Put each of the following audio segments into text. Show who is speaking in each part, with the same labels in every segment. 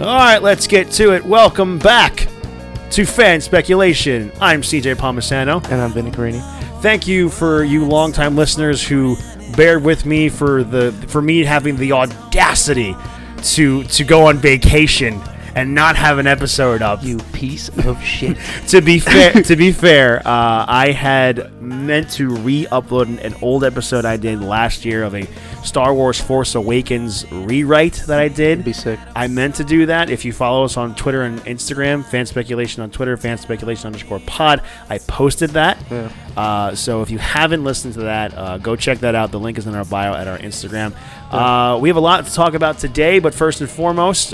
Speaker 1: All right, let's get to it. Welcome back to Fan Speculation. I'm CJ Palmisano.
Speaker 2: And I'm Vinny Carini.
Speaker 1: Thank you for you longtime listeners who bear with me for the for me having the audacity to to go on vacation and not have an episode up.
Speaker 2: You piece of shit.
Speaker 1: to be fair, to be fair, uh, I had meant to re-upload an, an old episode I did last year of a Star Wars Force Awakens rewrite that I did.
Speaker 2: Be sick.
Speaker 1: I meant to do that. If you follow us on Twitter and Instagram, fan speculation on Twitter, fan speculation underscore pod, I posted that.
Speaker 2: Yeah.
Speaker 1: Uh, so if you haven't listened to that, uh, go check that out. The link is in our bio at our Instagram. Uh, we have a lot to talk about today, but first and foremost,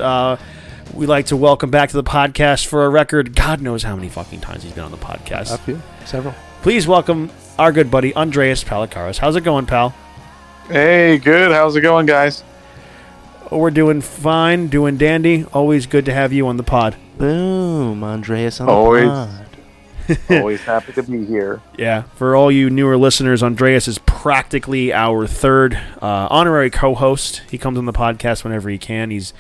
Speaker 1: we'd like to welcome back to the podcast for a record. God knows how many fucking times he's been on the podcast.
Speaker 2: A few. Several.
Speaker 1: Please welcome our good buddy Andreas Palikaros. How's it going, pal?
Speaker 3: Hey, good. How's it going, guys?
Speaker 1: Oh, we're doing fine, doing dandy. Always good to have you on the pod.
Speaker 2: Boom. Andreas on
Speaker 3: Always.
Speaker 2: the pod.
Speaker 3: Always happy to be here.
Speaker 1: Yeah, for all you newer listeners, Andreas is practically our third uh, honorary co-host. He comes on the podcast whenever he can. He's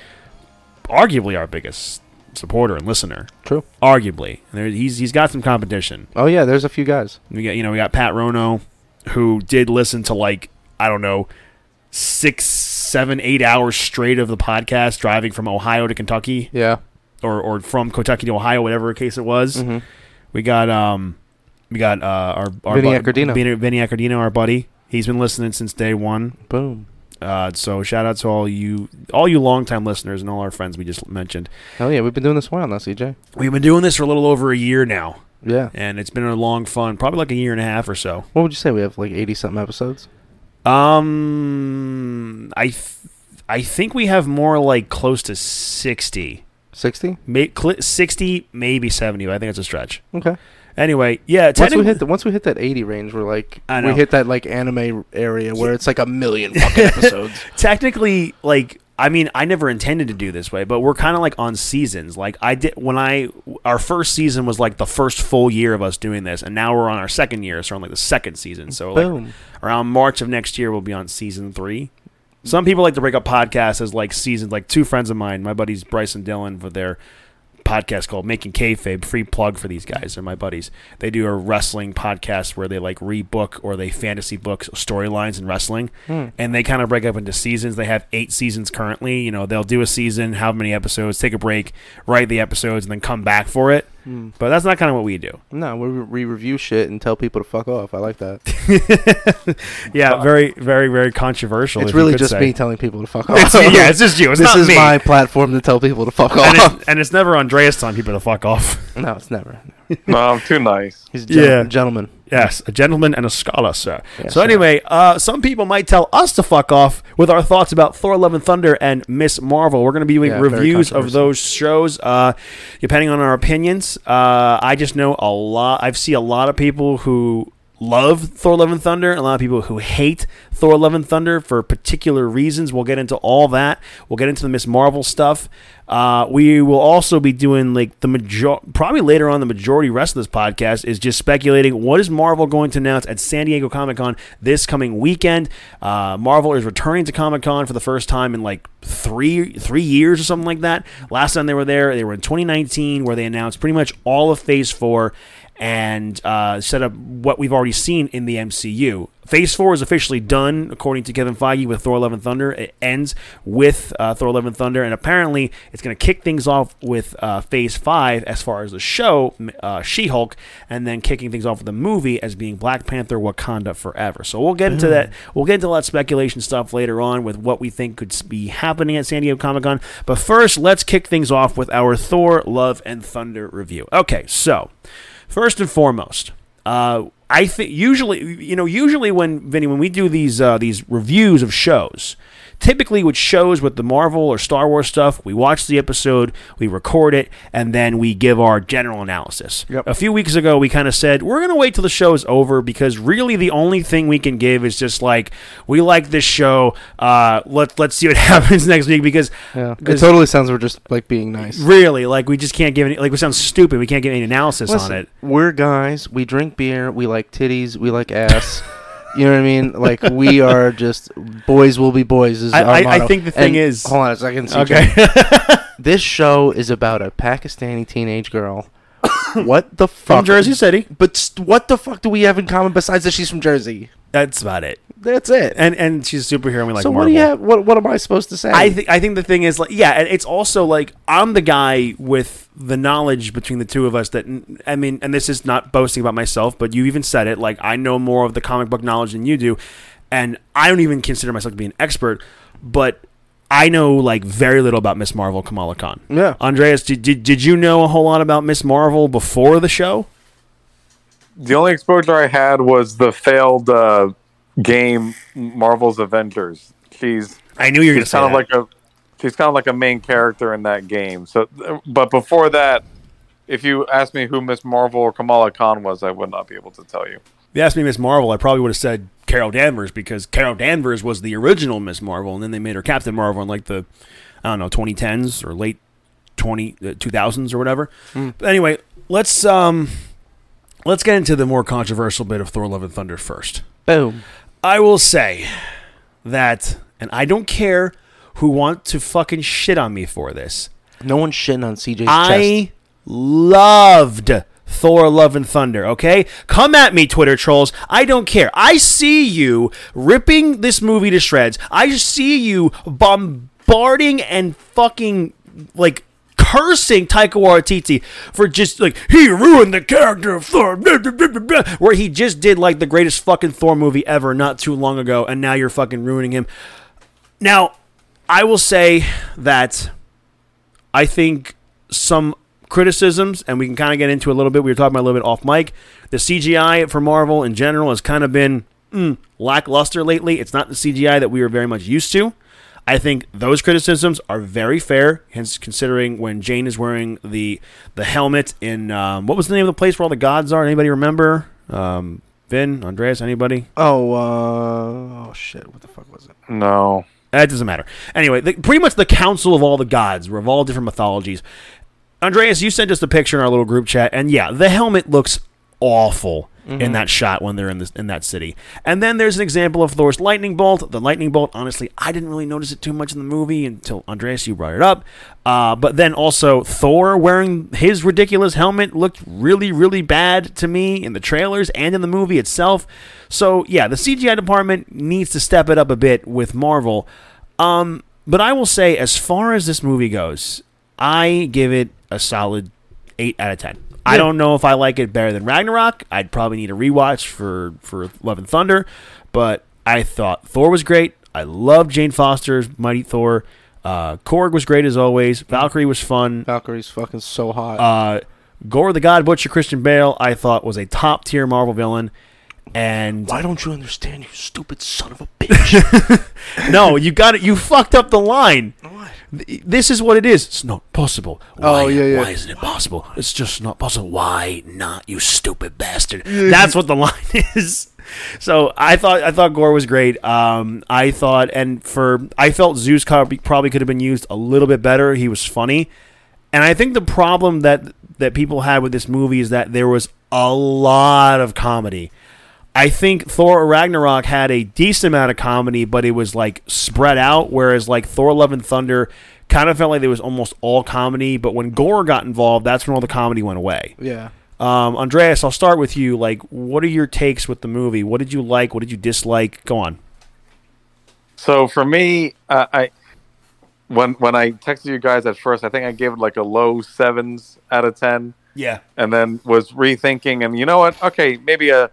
Speaker 1: arguably our biggest supporter and listener.
Speaker 2: True.
Speaker 1: Arguably, and there, he's he's got some competition.
Speaker 2: Oh, yeah, there's a few guys.
Speaker 1: We got you know we got Pat Rono, who did listen to like I don't know six, seven, eight hours straight of the podcast driving from Ohio to Kentucky
Speaker 2: Yeah.
Speaker 1: or or from Kentucky to Ohio, whatever case it was.
Speaker 2: hmm
Speaker 1: We got um, we got uh, our our
Speaker 2: Vinny
Speaker 1: bu-
Speaker 2: Accordino.
Speaker 1: Vinny, Vinny Accordino, our buddy. He's been listening since day one.
Speaker 2: Boom.
Speaker 1: Uh, so shout out to all you, all you longtime listeners and all our friends we just mentioned.
Speaker 2: Hell yeah, we've been doing this a while now, CJ.
Speaker 1: We've been doing this for a little over a year now,
Speaker 2: Yeah.
Speaker 1: and it's been a long fun, probably like a year and a half or so.
Speaker 2: What would you say? We have like 80 something episodes?
Speaker 1: Um, I, th- I think we have more like close to sixty,
Speaker 2: 60?
Speaker 1: May- cl- sixty, maybe seventy. But I think it's a stretch.
Speaker 2: Okay.
Speaker 1: Anyway, yeah,
Speaker 2: Once we hit the once we hit that 80 range, we're like
Speaker 1: I
Speaker 2: we hit that like anime area where it's like a million fucking episodes.
Speaker 1: technically like I mean, I never intended to do this way, but we're kind of like on seasons. Like I did when I our first season was like the first full year of us doing this, and now we're on our second year, so we're on like the second season. So like
Speaker 2: Boom.
Speaker 1: around March of next year, we'll be on season three. Some people like to break up podcasts as like seasons. Like two friends of mine, my buddies Bryce and Dylan, for their podcast called Making Kayfabe. Free plug for these guys. They're my buddies. They do a wrestling podcast where they like rebook or they fantasy books storylines in wrestling,
Speaker 2: Hmm.
Speaker 1: and they kind of break up into seasons. They have eight seasons currently. You know, they'll do a season, how many episodes, take a break, write the episodes, and then come back for it.
Speaker 2: Hmm.
Speaker 1: But that's not kind of what we do.
Speaker 2: No, we, we review shit and tell people to fuck off. I like that.
Speaker 1: Yeah, very, very, very controversial.
Speaker 2: it's really just
Speaker 1: say.
Speaker 2: me telling people to fuck off.
Speaker 1: It's, yeah, it's just you. It's
Speaker 2: this
Speaker 1: not
Speaker 2: is
Speaker 1: me.
Speaker 2: my platform to tell people to fuck
Speaker 1: and,
Speaker 2: off.
Speaker 1: it's, and it's never Andreas telling people to fuck off.
Speaker 2: no, it's never.
Speaker 3: No, I'm too nice.
Speaker 2: He's a gen-
Speaker 1: Yeah.
Speaker 2: gentleman.
Speaker 1: Yes, a gentleman and a scholar, sir.
Speaker 2: Yeah,
Speaker 1: so
Speaker 2: sure.
Speaker 1: anyway, uh, some people might tell us to fuck off with our thoughts about Thor: Love and Thunder and Miss Marvel. We're going to be doing
Speaker 2: Yeah,
Speaker 1: reviews of those shows, uh, depending on our opinions. Uh, I just know a lot. I've seen a lot of people who love Thor: Love and Thunder, and a lot of people who hate Thor: Love and Thunder for particular reasons. We'll get into all that. We'll get into the Miss Marvel stuff. Uh, we will also be doing like the major, probably later on. The majority rest of this podcast is just speculating what is Marvel going to announce at San Diego Comic Con this coming weekend. Uh, Marvel is returning to Comic Con for the first time in like three three years or something like that. Last time they were there, they were in 2019, where they announced pretty much all of Phase Four and uh, set up what we've already seen in the MCU. Phase 4 is officially done, according to Kevin Feige, with Thor Love and Thunder. It ends with uh, Thor Love and Thunder, and apparently it's going to kick things off with uh, Phase 5 as far as the show, uh, She Hulk, and then kicking things off with the movie as being Black Panther Wakanda Forever. So we'll get into that. We'll get into that speculation stuff later on with what we think could be happening at San Diego Comic Con. But first, let's kick things off with our Thor Love and Thunder review. Okay, so. First and foremost, uh, I think usually, you know, usually when Vinny, when we do these uh, these reviews of shows, typically with shows with the Marvel or Star Wars stuff, we watch the episode, we record it, and then we give our general analysis.
Speaker 2: Yep.
Speaker 1: A few weeks ago, we kind of said we're going to wait till the show is over because really the only thing we can give is just like we like this show. Uh, let let's see what happens next week because
Speaker 2: Yeah. It totally sounds we're just like being nice.
Speaker 1: really like we just can't give any like we sound stupid. We can't give any analysis
Speaker 2: Listen,
Speaker 1: on it.
Speaker 2: We're guys. We drink beer. We like titties. We like ass. You know what I mean? Like we are just boys will be boys. Is
Speaker 1: I-
Speaker 2: our
Speaker 1: I- I think the thing
Speaker 2: And-
Speaker 1: is-
Speaker 2: hold on a second.
Speaker 1: Okay.
Speaker 2: This show is about a Pakistani teenage girl. what the fuck?
Speaker 1: From Jersey City.
Speaker 2: But st- what the fuck do we have in common besides that she's from Jersey?
Speaker 1: That's about it.
Speaker 2: That's it.
Speaker 1: And and she's a superhero. and We like
Speaker 2: so
Speaker 1: Marvel.
Speaker 2: what do you have? What What am I supposed to say?
Speaker 1: I think I think the thing is like yeah, and it's also like I'm the guy with the knowledge between the two of us that I mean, and this is not boasting about myself, but you even said it like I know more of the comic book knowledge than you do, and I don't even consider myself to be an expert, but I know like very little about Miss Marvel, Kamala Khan.
Speaker 2: Yeah.
Speaker 1: Andreas, did, did, did you know a whole lot about Miss Marvel before the show?
Speaker 3: The only exposure I had was the failed uh, game Marvel's Avengers. She's
Speaker 1: I knew you were going to
Speaker 3: she's
Speaker 1: say
Speaker 3: kind of
Speaker 1: that.
Speaker 3: like a she's kind of like a main character in that game. So, but before that, if you asked me who Miss Marvel or Kamala Khan was, I would not be able to tell you.
Speaker 1: If you asked me Miss Marvel, I probably would have said Carol Danvers because Carol Danvers was the original Miss Marvel, and then they made her Captain Marvel in like the, I don't know, 2010s or late 20 uh, 2000s or whatever. But anyway, let's um, let's get into the more controversial bit of Thor: Love and Thunder first.
Speaker 2: Boom.
Speaker 1: I will say that, and I don't care who want to fucking shit on me for this.
Speaker 2: No one's shitting on CJ's chest.
Speaker 1: I loved Thor Love and Thunder, okay? Come at me, Twitter trolls. I don't care. I see you ripping this movie to shreds. I see you bombarding and fucking, like, cursing Taika Waititi for just, like, he ruined the character of Thor, where he just did, like, the greatest fucking Thor movie ever not too long ago, and now you're fucking ruining him. Now, I will say that I think some criticisms, and we can kind of get into a little bit. We were talking about a little bit off mic. The CGI for Marvel in general has kind of been mm, lackluster lately. It's not the CGI that we were very much used to. I think those criticisms are very fair, hence considering when Jane is wearing the the helmet in um, what was the name of the place where all the gods are? Anybody remember? Um, Vin, Andreas, anybody?
Speaker 2: Oh, uh, oh shit! What the fuck was it?
Speaker 3: No,
Speaker 1: That doesn't matter. Anyway, the, pretty much the council of all the gods, of all different mythologies. Andreas, you sent us a picture in our little group chat, and yeah, the helmet looks awful in that shot when they're in this in that city. And then there's an example of Thor's lightning bolt. The lightning bolt, honestly, I didn't really notice it too much in the movie until Andreas you brought it up. Uh, but then also Thor wearing his ridiculous helmet looked really, really bad to me in the trailers and in the movie itself. So yeah, the CGI department needs to step it up a bit with Marvel. Um, but I will say, as far as this movie goes, I give it a solid eight out of ten. I don't know if I like it better than Ragnarok. I'd probably need a rewatch for for Love and Thunder, but I thought Thor was great. I loved Jane Foster's Mighty Thor. Uh, Korg was great as always. Valkyrie was fun.
Speaker 2: Valkyrie's fucking so hot.
Speaker 1: Uh, Gorr the God Butcher Christian Bale I thought was a top tier Marvel villain. And
Speaker 2: Why don't you understand, you stupid son of a bitch?
Speaker 1: no, you got it. You fucked up the line. Th- This is what it is. It's not possible. Why,
Speaker 2: Oh, yeah, yeah.
Speaker 1: Why isn't it possible? It's just not possible. Why not, you stupid bastard? That's what the line is. So I thought I thought Gorr was great. Um, I thought, and for I felt Zeus probably could have been used a little bit better. He was funny, and I think the problem that that people had with this movie is that there was a lot of comedy. I think Thor Ragnarok had a decent amount of comedy, but it was like spread out. Whereas like Thor Love and Thunder kind of felt like there was almost all comedy. But when Gorr got involved, that's when all the comedy went away.
Speaker 2: yeah.
Speaker 1: Um, Andreas, I'll start with you. Like, what are your takes with the movie? What did you like? What did you dislike? Go on.
Speaker 3: So for me, uh, I when when I texted you guys at first, I think I gave it like a low sevens out of ten,
Speaker 1: Yeah.
Speaker 3: and then was rethinking, and you know what? Okay, maybe a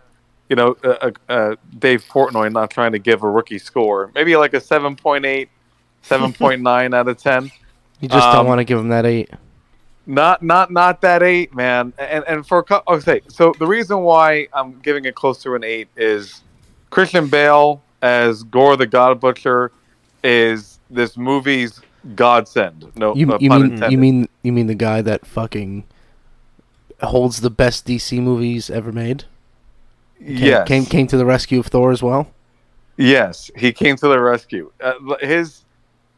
Speaker 3: you know a, a, a Dave Portnoy not trying to give a rookie score, maybe like a 7.8, 7.9 out of ten.
Speaker 2: You just
Speaker 3: Um,
Speaker 2: don't want to give him that eight.
Speaker 3: Not not not that eight, man. And and for okay, so the reason why I'm giving it close to an eight is Christian Bale as Gorr the God Butcher is this movie's godsend. No,
Speaker 2: You,
Speaker 3: uh,
Speaker 2: you mean
Speaker 3: intended.
Speaker 2: you mean you mean the guy that fucking holds the best DC movies ever made? Came,
Speaker 3: yes,
Speaker 2: Came came to the rescue of Thor as well.
Speaker 3: yes, he came to the rescue. Uh, his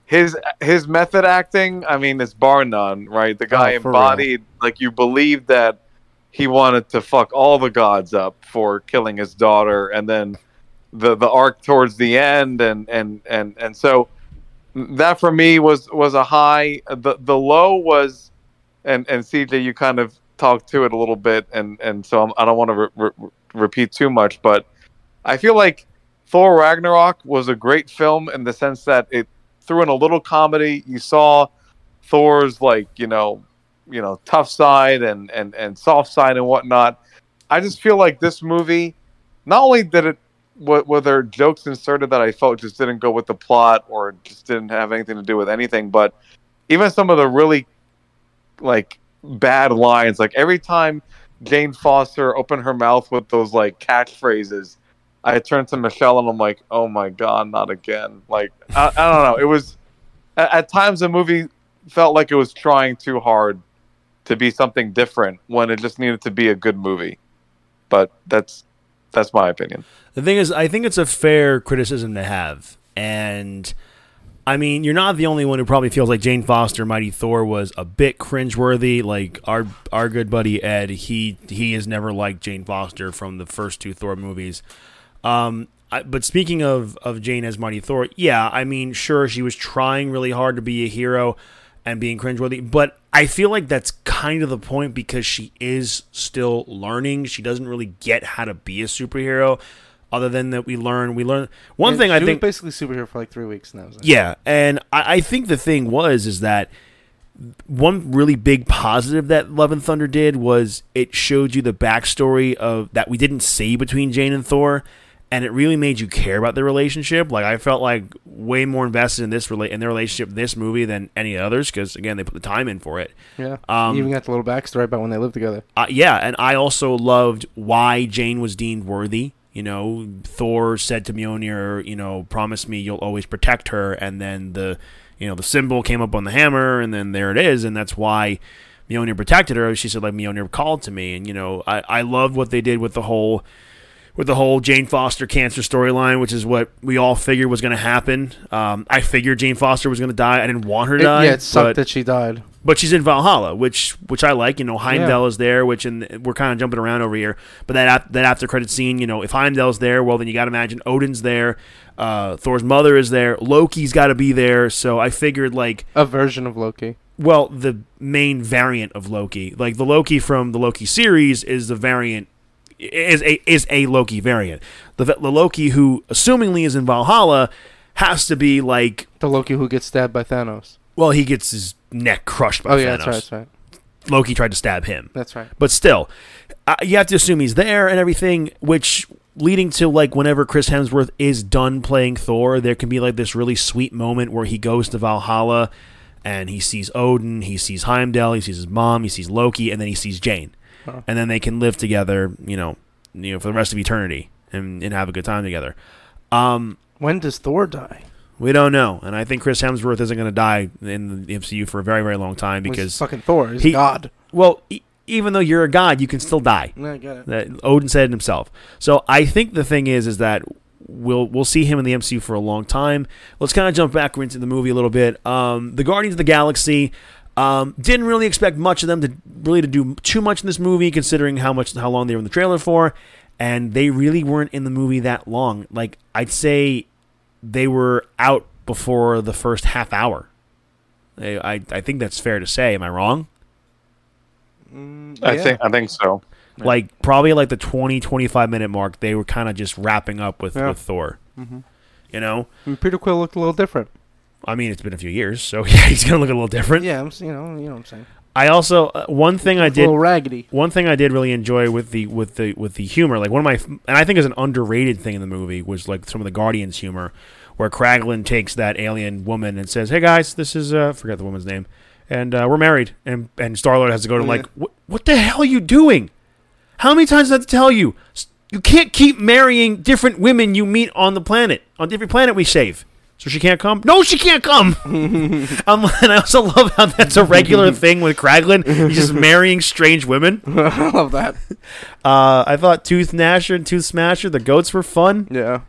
Speaker 3: his his method acting, I mean, it's bar none, right? The guy
Speaker 2: Oh, for real.
Speaker 3: embodied like you believe that he wanted to fuck all the gods up for killing his daughter, and then the the arc towards the end, and and and and so that for me was was a high. The the low was, and and CJ, you kind of talked to it a little bit, and and so I'm, I do not want to re- re- repeat too much, but I feel like Thor Ragnarok was a great film in the sense that it threw in a little comedy. You saw Thor's like you know you know tough side and and and soft side and whatnot. I just feel like this movie, not only did it were there jokes inserted that I felt just didn't go with the plot or just didn't have anything to do with anything, but even some of the really like bad lines, like every time Jane Foster open her mouth with those like catchphrases, I turned to Michelle and I'm like, oh my god, not again. Like I, I don't know. It was at, at times the movie felt like it was trying too hard to be something different when it just needed to be a good movie. But that's that's my opinion.
Speaker 1: The thing is, I think it's a fair criticism to have, and I mean, you're not the only one who probably feels like Jane Foster, Mighty Thor, was a bit cringeworthy. Like our our good buddy Ed, he he has never liked Jane Foster from the first two Thor movies. Um, I, but speaking of of Jane as Mighty Thor, yeah, I mean, sure, she was trying really hard to be a hero and being cringeworthy. But I feel like that's kind of the point because she is still learning. She doesn't really get how to be a superhero. Other than that, we learn. We learn one
Speaker 2: Yeah,
Speaker 1: thing. I think
Speaker 2: basically superhero for like three weeks now.
Speaker 1: yeah, and I, I think the thing was is that one really big positive that Love and Thunder did was it showed you the backstory of that we didn't see between Jane and Thor, and it really made you care about their relationship. Like I felt like way more invested in this rela- in their relationship in this movie than any others because again they put the time in for it.
Speaker 2: Yeah.
Speaker 1: Um,
Speaker 2: you even got the little backstory about when they lived together.
Speaker 1: Uh, yeah, and I also loved why Jane was deemed worthy. You know, Thor said to Mjolnir, you know, promise me you'll always protect her, and then the, you know, the symbol came up on the hammer, and then there it is, and that's why Mjolnir protected her. She said like Mjolnir called to me, and you know, I I loved what they did with the whole. With the whole Jane Foster cancer storyline, which is what we all figured was going to happen. Um, I figured Jane Foster was going to die. I didn't want her to
Speaker 2: It-
Speaker 1: die.
Speaker 2: yeah, it sucked that she died.
Speaker 1: But she's in Valhalla, which which I like. You know, Heimdall is there, which and we're kind of jumping around over here. But that ap- that after credit scene, you know, if Heimdall's there, well then you got to imagine Odin's there, uh, Thor's mother is there, Loki's got to be there. So I figured like,
Speaker 2: A version of Loki.
Speaker 1: well, the main variant of Loki, like the Loki from the Loki series, is the variant is a is a Loki variant. The the Loki who assumingly is in Valhalla has to be like,
Speaker 2: The Loki who gets stabbed by Thanos.
Speaker 1: Well, he gets his neck crushed by
Speaker 2: Oh
Speaker 1: Thanos.
Speaker 2: yeah, that's right. That's right.
Speaker 1: Loki tried to stab him.
Speaker 2: That's right.
Speaker 1: But still, uh, you have to assume he's there and everything, which leading to like whenever Chris Hemsworth is done playing Thor, there can be like this really sweet moment where he goes to Valhalla and he sees Odin, he sees Heimdall, he sees his mom, he sees Loki, and then he sees Jane, and then they can live together, you know, you know, for the rest of eternity and, and have a good time together. Um,
Speaker 2: When does Thor die?
Speaker 1: We don't know, and I think Chris Hemsworth isn't going to die in the MCU for a very, very long time
Speaker 2: He's
Speaker 1: because,
Speaker 2: fucking Thor. He's
Speaker 1: he-
Speaker 2: God.
Speaker 1: well, e- even though you're a god, you can still die.
Speaker 2: Yeah, I get it.
Speaker 1: That Odin said it himself. So I think the thing is, is that we'll we'll see him in the MCU for a long time. Let's kind of jump back into the movie a little bit. Um, the Guardians of the Galaxy. Um, didn't really expect much of them to really to do too much in this movie, considering how much how long they were in the trailer for, and they really weren't in the movie that long. Like I'd say, they were out before the first half hour. I I, I think that's fair to say. Am I wrong?
Speaker 2: Mm,
Speaker 3: I think I think so.
Speaker 2: Yeah.
Speaker 1: like probably like the 20 25 minute mark they were kind of just wrapping up with,
Speaker 2: Yeah.
Speaker 1: with thor
Speaker 2: Mhm.
Speaker 1: you know
Speaker 2: I mean, Peter Quill looked a little different.
Speaker 1: i mean it's been a few years so yeah he's gonna look a little different
Speaker 2: Yeah, I'm, s- you know, you know what I'm saying.
Speaker 1: I also uh, one thing I did
Speaker 2: little raggedy.
Speaker 1: one thing i did really enjoy with the with the with the humor like one of my and i think is an underrated thing in the movie was like some of the guardians humor where kraglin takes that alien woman and says hey guys this is uh forget the woman's name and uh, we're married and and star-lord has to go to
Speaker 2: Yeah.
Speaker 1: like what, what the hell are you doing How many times did I have to tell you? You can't keep marrying different women you meet on the planet. On every planet we save. So she can't come? No, she can't come. um, and I also love how that's a regular thing with Kraglin. He's just marrying strange women.
Speaker 2: I love that.
Speaker 1: Uh, I thought Tooth Gnasher and Tooth Smasher, the goats were fun.
Speaker 2: Yeah.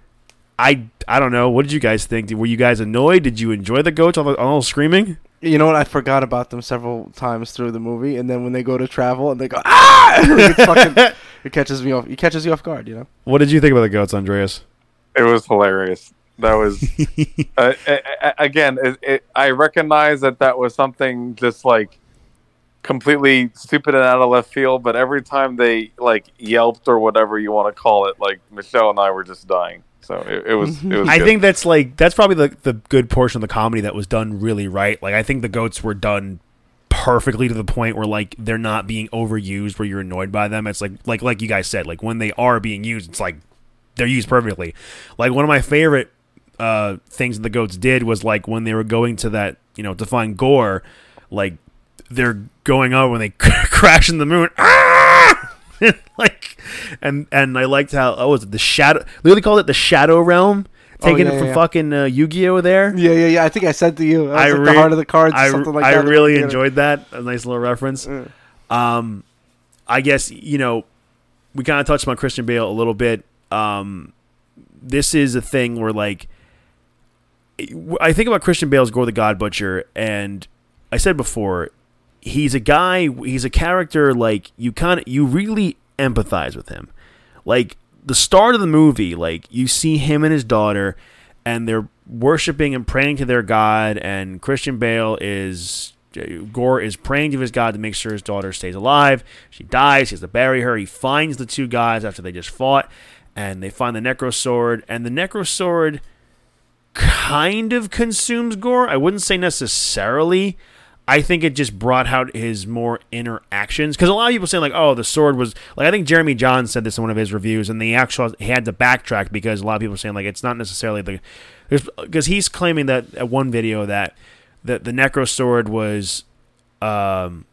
Speaker 1: I I don't know. What did you guys think? Were you guys annoyed? Did you enjoy the goats all, the, all screaming?
Speaker 2: You know what? I forgot about them several times through the movie, and then when they go to travel and they go ah, it's fucking, it catches me off. It catches you off guard. You know.
Speaker 1: What did you think about the goats, Andreas?
Speaker 3: it was hilarious. That was uh, again. It, it, I recognize that that was something just like completely stupid and out of left field. But every time they like yelped or whatever you want to call it, like Michelle and I were just dying. So it, it was. It was.
Speaker 1: I
Speaker 3: good.
Speaker 1: think that's like that's probably the the good portion of the comedy that was done really right. Like I think the goats were done perfectly to the point where like they're not being overused where you're annoyed by them. It's like like like you guys said, like when they are being used, it's like they're used perfectly. Like one of my favorite uh things the goats did was like when they were going to that, you know, to find Gorr, like they're going up when they crash in the moon. Ah! like and and I liked how oh was it the shadow they really called it the shadow realm taking
Speaker 2: Oh, yeah,
Speaker 1: it from
Speaker 2: yeah.
Speaker 1: fucking uh, Yu-Gi-Oh there.
Speaker 2: Yeah, yeah, yeah. I think I said to you.
Speaker 1: I
Speaker 2: I like
Speaker 1: re-
Speaker 2: the heart of the cards.
Speaker 1: I,
Speaker 2: something like
Speaker 1: I
Speaker 2: that.
Speaker 1: really enjoyed that. A nice little reference.
Speaker 2: Yeah.
Speaker 1: Um, I guess you know we kind of touched on Christian Bale a little bit. Um, this is a thing where like I think about Christian Bale's Gorr the God Butcher, and I said before he's a guy. He's a character like you kind of you really empathize with him. Like the start of the movie, like you see him and his daughter, and they're worshiping and praying to their God, and Christian Bale is Gorr is praying to his God to make sure his daughter stays alive. She dies. He has to bury her. He finds the two guys after they just fought, and they find the Necro Sword, and the Necro Sword kind of consumes Gorr. I wouldn't say necessarily. I think it just brought out his more inner actions because a lot of people saying like, "Oh, the sword was like." I think Jeremy Jahns said this in one of his reviews, and the actual he had to backtrack because a lot of people saying like it's not necessarily the because he's claiming that at one video that that the Necro sword was, um,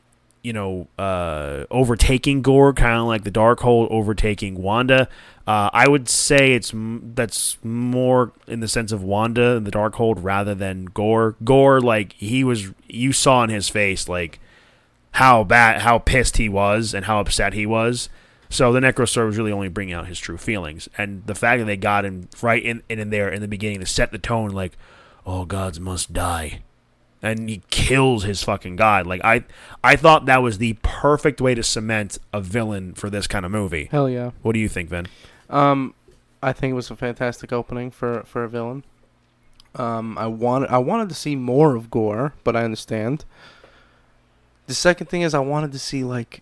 Speaker 1: you know, uh, overtaking Gorr, kind of like the Darkhold overtaking Wanda. Uh, I would say it's that's more in the sense of Wanda and the Darkhold rather than Gorr. Gorr, like he was, you saw in his face like how bad, how pissed he was, and how upset he was. So the Necro Sword was really only bringing out his true feelings, and the fact that they got him right in in, in there in the beginning to set the tone, like, "All gods must die," and he kills his fucking god. Like I, I thought that was the perfect way to cement a villain for this kind of movie.
Speaker 2: Hell yeah.
Speaker 1: What do you think, Vin?
Speaker 2: Um, I think it was a fantastic opening for for a villain. Um, I wanted I wanted to see more of Gorr, but I understand. The second thing is I wanted to see like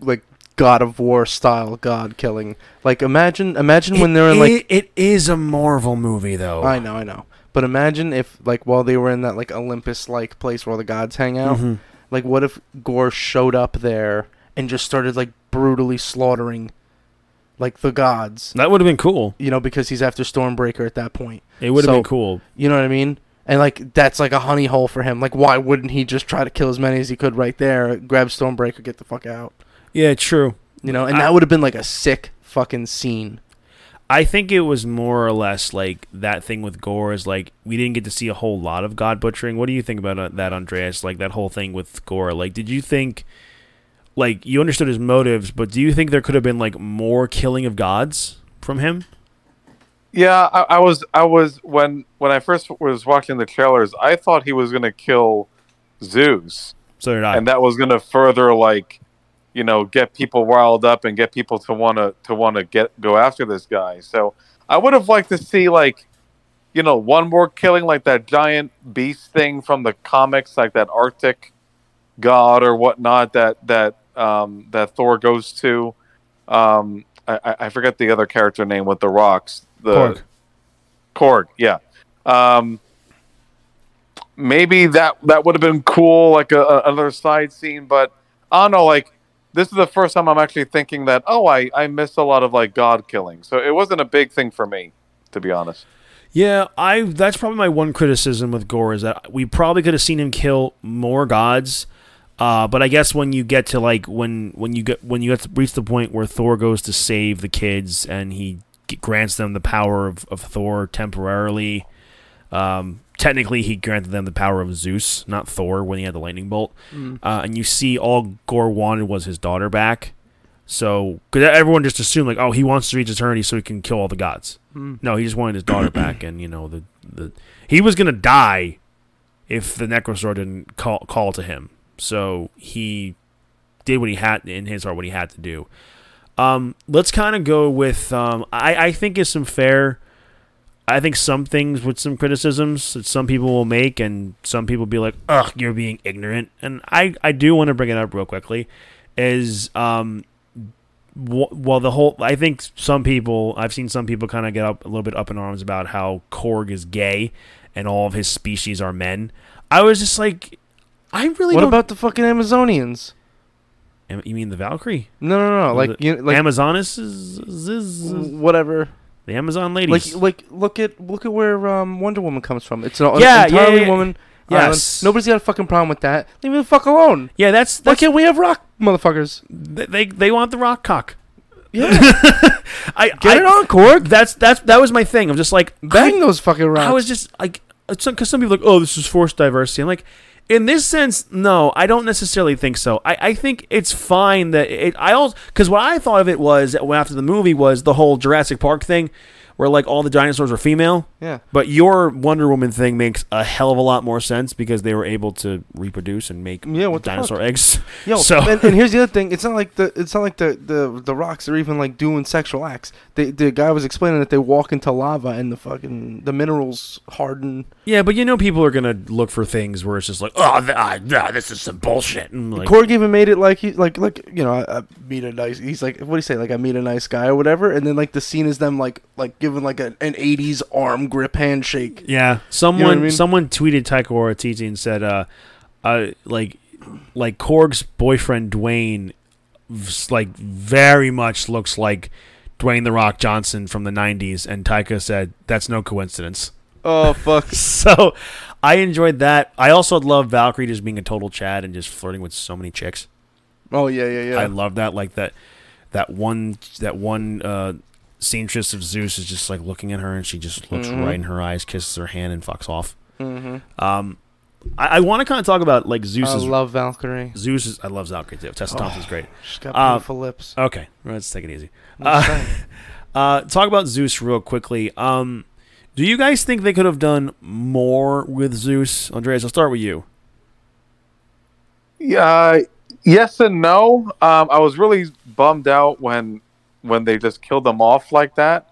Speaker 2: like God of War style God killing. Like imagine imagine when they're in like
Speaker 1: it is a Marvel movie though.
Speaker 2: I know I know, but imagine if like while they were in that like Olympus like place where all the gods hang out.
Speaker 1: Mhm.
Speaker 2: Like, what if Gorr showed up there and just started like brutally slaughtering, like the gods?
Speaker 1: That would have been cool.
Speaker 2: You know, because he's after Stormbreaker at that point.
Speaker 1: It would have
Speaker 2: So-
Speaker 1: been cool.
Speaker 2: You know what I mean? And like that's like a honey hole for him. Like, why wouldn't he just try to kill as many as he could right there? Grab Stormbreaker, get the fuck out.
Speaker 1: Yeah, true.
Speaker 2: You know, and
Speaker 1: I-
Speaker 2: that would have been like a sick fucking scene.
Speaker 1: I think it was more or less like that thing with Gorr is like we didn't get to see a whole lot of God butchering. What do you think about uh, that, Andreas? Like that whole thing with Gorr. Like, did you think, like, you understood his motives, but do you think there could have been like more killing of gods from him?
Speaker 3: Yeah, I, I was. I was when when I first was watching the trailers. I thought he was gonna kill Zeus,
Speaker 1: So did I.
Speaker 3: and that was gonna further like, you know, get people riled up and get people to wanna to wanna get go after this guy. So I would have liked to see like, you know, one more killing like that giant beast thing from the comics, like that Arctic god or whatnot that that um, that Thor goes to. Um, I, I- I forget the other character name with the rocks. The
Speaker 1: Korg.
Speaker 3: Korg, yeah. Um, maybe that that would have been cool, like a, a, another side scene. But I don't know. Like this is the first time I'm actually thinking that. Oh, I I missed a lot of like god killing, so it wasn't a big thing for me, to be honest.
Speaker 1: Yeah, I. That's probably my one criticism with Gorr is that we probably could have seen him kill more gods. Uh, but I guess when you get to like when when you get when you get to reach the point where Thor goes to save the kids and he grants them the power of, of Thor temporarily. Um, technically, he granted them the power of Zeus, not Thor, when he had the lightning bolt.
Speaker 2: Mm.
Speaker 1: Uh, and you see all Gorr wanted was his daughter back. So, because everyone just assumed like, oh, he wants to reach eternity so he can kill all the gods.
Speaker 2: Mm.
Speaker 1: No, he just wanted his daughter back, and you know the the he was gonna die if the Necrosword didn't call call to him. So he did what he had in his heart, what he had to do. Um, let's kind of go with um, I, I think is some fair. I think some things with some criticisms that some people will make, and some people be like, "Ugh, you're being ignorant." And I, I do want to bring it up real quickly, is um, well, the whole I think some people I've seen some people kind of get up a little bit up in arms about how Korg is gay and all of his species are men. I was just like, I really
Speaker 2: What about the fucking Amazonians?
Speaker 1: Am- you mean the Valkyrie?
Speaker 2: No, no, no. Like
Speaker 1: the
Speaker 2: you like
Speaker 1: Amazonas is, is, is- is-
Speaker 2: whatever.
Speaker 1: The Amazon ladies.
Speaker 2: like like look at look at where um, Wonder Woman comes from. It's an
Speaker 1: Yeah,
Speaker 2: entirely
Speaker 1: yeah, yeah.
Speaker 2: woman.
Speaker 1: Yes.
Speaker 2: Island. Nobody's got a fucking problem with that. Leave me the fuck alone.
Speaker 1: yeah, that's
Speaker 2: Why can't we have rock, motherfuckers?
Speaker 1: they they, they want the rock cock.
Speaker 2: Yeah,
Speaker 1: I
Speaker 2: get
Speaker 1: I,
Speaker 2: it on, Korg.
Speaker 1: That's that's that was my thing. I'm just like
Speaker 2: Bang
Speaker 1: I,
Speaker 2: those fucking rocks.
Speaker 1: I was just like, because some people are like, oh, this is forced diversity. I'm like, in this sense, no, I don't necessarily think so. I, I think it's fine that it. I also because what I thought of it was after the movie was the whole Jurassic Park thing, where like all the dinosaurs were female.
Speaker 2: yeah.
Speaker 1: But your Wonder Woman thing makes a hell of a lot more sense because they were able to reproduce and make
Speaker 2: Yeah, what
Speaker 1: dinosaur eggs.
Speaker 2: Yo,
Speaker 1: So-
Speaker 2: and, and here's the other thing. It's not like the it's not like the, the, the rocks are even like doing sexual acts. They, the guy was explaining that they walk into lava and the fucking the minerals harden.
Speaker 1: Yeah, but you know people are gonna look for things where it's just like, oh, th- ah, nah, this is some bullshit. And like,
Speaker 2: Korg even made it like he like like you know I, I meet a nice. He's like what do you say like I meet a nice guy or whatever. And then like the scene is them like like giving like a, an '80s arm grip handshake.
Speaker 1: Yeah, someone
Speaker 2: I mean?
Speaker 1: someone tweeted Taika Waititi and said, uh, uh, like, like Korg's boyfriend Dwayne, like very much looks like Dwayne the Rock Johnson from the '90s, and Taika said that's no coincidence.
Speaker 2: Oh fuck.
Speaker 1: So, I enjoyed that. I also love Valkyrie just being a total Chad and just flirting with so many chicks.
Speaker 2: Oh yeah yeah yeah.
Speaker 1: I love that. Like that, that one that one uh, seamstress of Zeus is just like looking at her, and she just looks
Speaker 2: Mhm.
Speaker 1: right in her eyes, kisses her hand, and fucks off.
Speaker 2: mm-hmm.
Speaker 1: Um, I, I want to kind of talk about like Zeus's.
Speaker 2: I love Valkyrie.
Speaker 1: Zeus is. I love Valkyrie too. Tessa
Speaker 2: Oh.
Speaker 1: Thompson's great.
Speaker 2: She's got
Speaker 1: Uh,
Speaker 2: beautiful lips.
Speaker 1: Okay, let's take it easy. Uh, uh, talk about Zeus real quickly. Um, do you guys think they could have done more with Zeus? Andreas, I'll start with you.
Speaker 3: Yeah, yes and no. Um, I was really bummed out when when they just killed him off like that,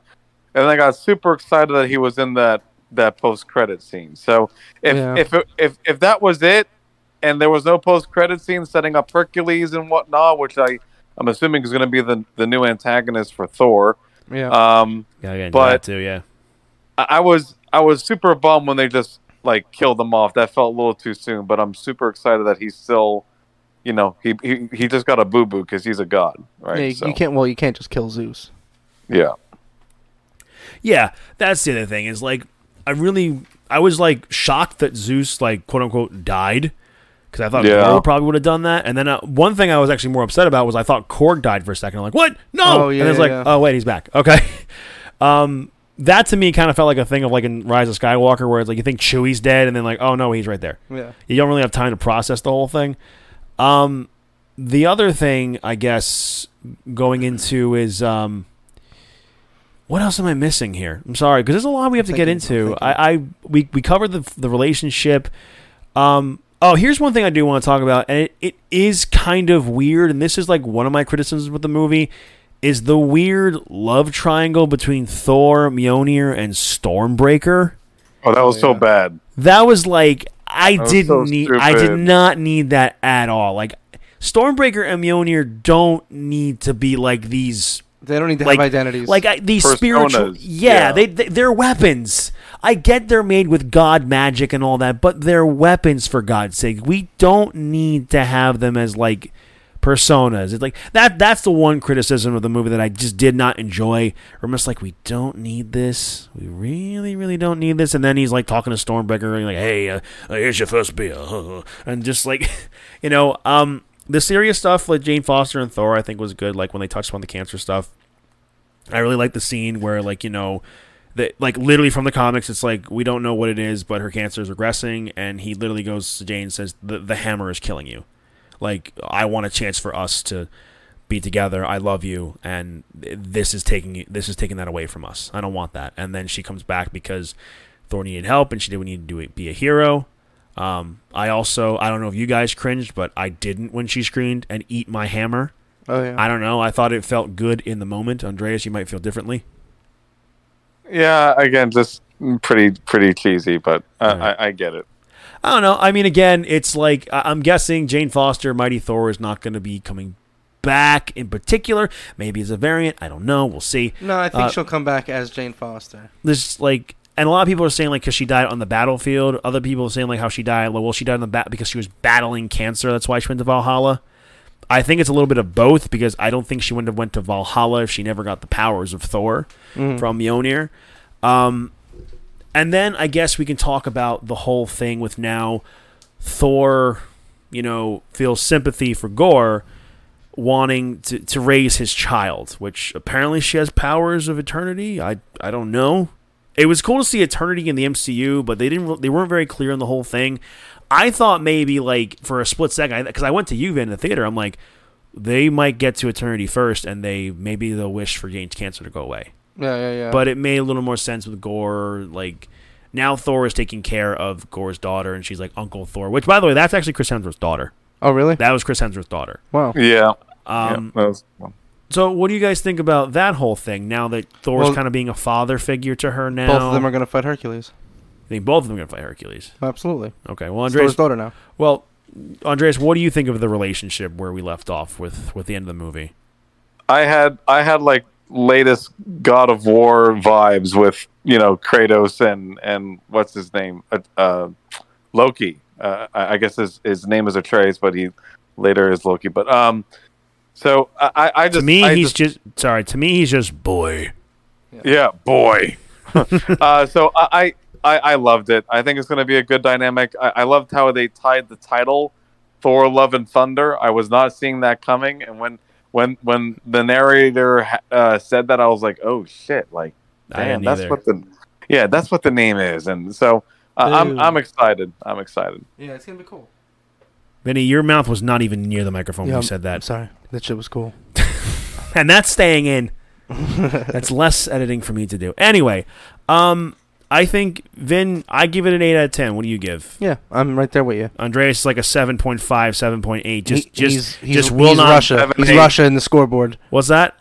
Speaker 3: and I got super excited that he was in that that post credit scene. So if
Speaker 2: Yeah.
Speaker 3: if it, if if that was it, and there was no post credit scene setting up Hercules and whatnot, which I I'm assuming is going to be the the new antagonist for Thor.
Speaker 2: yeah.
Speaker 3: Um,
Speaker 1: Yeah, yeah,
Speaker 3: But-
Speaker 1: that too. Yeah.
Speaker 3: I, I was I was super bummed when they just like killed him off. That felt a little too soon, but I'm super excited that he's still, you know, he he, he just got a boo boo because he's a god, right?
Speaker 2: yeah, you,
Speaker 3: So,
Speaker 2: you can't. Well, you can't just kill Zeus.
Speaker 3: Yeah.
Speaker 1: Yeah, that's the other thing. Is like I really I was like shocked that Zeus like quote unquote died because I thought
Speaker 3: Yeah.
Speaker 1: Korg probably would have done that. And then uh, one thing I was actually more upset about was I thought Korg died for a second. I'm like, what? No.
Speaker 2: Oh, yeah,
Speaker 1: and it's
Speaker 2: yeah,
Speaker 1: like,
Speaker 2: yeah.
Speaker 1: oh wait, he's back. Okay. um, that to me kind of felt like a thing of like in Rise of Skywalker where it's like you think Chewie's dead and then like, oh no, he's right there.
Speaker 2: Yeah.
Speaker 1: You don't really have time to process the whole thing. Um, the other thing, I guess, going into is um, what else am I missing here? I'm sorry because there's a lot we have to get into. I, I we we covered the the relationship. Um, oh, here's one thing I do want to talk about, and it, it is kind of weird, and this is like one of my criticisms with the movie. Is the weird love triangle between Thor, Mjolnir, and Stormbreaker?
Speaker 3: Oh, that was
Speaker 2: Oh,
Speaker 3: so bad.
Speaker 1: That was like I
Speaker 3: That
Speaker 1: didn't
Speaker 3: so
Speaker 1: need. I did not need that at all. Like Stormbreaker and Mjolnir don't need to be like these.
Speaker 2: They don't need to
Speaker 1: Like-
Speaker 2: have identities.
Speaker 1: Like I, these
Speaker 3: Personas,
Speaker 1: spiritual. Yeah,
Speaker 3: yeah.
Speaker 1: They, they they're weapons. I get they're made with god magic and all that, but they're weapons for God's sake. We don't need to have them as like personas. It's like that. That's the one criticism of the movie that I just did not enjoy. I'm just like, we don't need this. We really, really don't need this. And then he's like talking to Stormbreaker, and like, hey, uh, here's your first beer, and just like, you know, um, the serious stuff like Jane Foster and Thor, I think was good. Like when they touched on the cancer stuff. I really like the scene where like you know that like literally from the comics it's like we don't know what it is but her cancer is regressing and he literally goes to Jane and says the the hammer is killing you. Like I want a chance for us to be together. I love you and this is taking this is taking that away from us. I don't want that. And then she comes back because Thor needed help and she didn't need to do it, be a hero. Um, I also I don't know if you guys cringed, but I didn't when she screamed and eat my hammer.
Speaker 2: Oh yeah.
Speaker 1: I don't know. I thought it felt good in the moment. Andreas, you might feel differently.
Speaker 3: Yeah, again, just pretty pretty cheesy, but uh,
Speaker 1: Alright.
Speaker 3: I, I get it.
Speaker 1: I don't know. I mean, again, it's like I'm guessing Jane Foster, Mighty Thor, is not going to be coming back in particular. Maybe as a variant. I don't know. We'll see.
Speaker 2: no, I think
Speaker 1: uh,
Speaker 2: she'll come back as Jane Foster.
Speaker 1: There's like, and a lot of people are saying like because she died on the battlefield. Other people are saying like how she died. Like, well, she died on the bat because she was battling cancer. That's why she went to Valhalla. I think it's a little bit of both because I don't think she wouldn't have went to Valhalla if she never got the powers of Thor
Speaker 2: Mhm.
Speaker 1: from Mjolnir. Um, and then I guess we can talk about the whole thing with now Thor, you know, feels sympathy for Gorr, wanting to, to raise his child, which apparently she has powers of eternity. I I don't know. It was cool to see eternity in the MCU, but they didn't. They weren't very clear on the whole thing. I thought maybe like for a split second, because I went to Juve in the theater. I'm like, they might get to eternity first, and they maybe they'll wish for Jane's cancer to go away
Speaker 2: Yeah, yeah, yeah.
Speaker 1: but it made a little more sense with Gorr. Like now, Thor is taking care of Gorr's daughter, and she's like Uncle Thor. Which, by the way, that's actually Chris Hemsworth's daughter.
Speaker 2: oh really?
Speaker 1: That was Chris Hemsworth's daughter.
Speaker 2: Wow.
Speaker 3: Yeah.
Speaker 1: Um,
Speaker 3: yeah that was-
Speaker 1: So, what do you guys think about that whole thing? Now that Thor's
Speaker 2: Well-
Speaker 1: kind of being a father figure to her now,
Speaker 2: Both of them are gonna fight Hercules.
Speaker 1: I think both of them are gonna fight Hercules.
Speaker 2: Absolutely.
Speaker 1: Okay, well,
Speaker 2: It's
Speaker 1: Andreas.
Speaker 2: Daughter now.
Speaker 1: Well, Andreas, what do you think of the relationship where we left off with with the end of the movie?
Speaker 3: I had I had like latest God of War vibes with you know Kratos and and what's his name uh, uh, Loki. Uh, I I guess his his name is Atreus, but he later is Loki. But um, so I I I just
Speaker 1: to me,
Speaker 3: I
Speaker 1: he's just, sorry. To me, he's just boy.
Speaker 3: Yeah, boy. uh, so I, I I loved it. I think it's going to be a good dynamic. I, I loved how they tied the title Thor: Love and Thunder. I was not seeing that coming, and when when when the narrator uh, said that, I was like, oh shit! Like,
Speaker 1: I
Speaker 3: damn, that's
Speaker 1: either.
Speaker 3: what the yeah, that's what the name is. And so uh, I'm I'm excited. I'm excited.
Speaker 2: Yeah, it's gonna be cool.
Speaker 1: Vinny, your mouth was not even near the microphone when you said
Speaker 2: I'm
Speaker 1: that,
Speaker 2: sorry. That shit was cool.
Speaker 1: and that's staying in. That's less editing for me to do. Anyway, um, I think Vin, I give it an eight out of ten. What do you give?
Speaker 2: Yeah, I'm right there with you.
Speaker 1: Andreas is like a 7.5, 7.8. Just,
Speaker 2: He-
Speaker 1: just,
Speaker 2: he's, he's,
Speaker 1: just will
Speaker 2: he's
Speaker 1: not.
Speaker 2: Russia.
Speaker 3: Seven,
Speaker 2: he's
Speaker 3: eight.
Speaker 2: Russia in the scoreboard.
Speaker 1: What's that?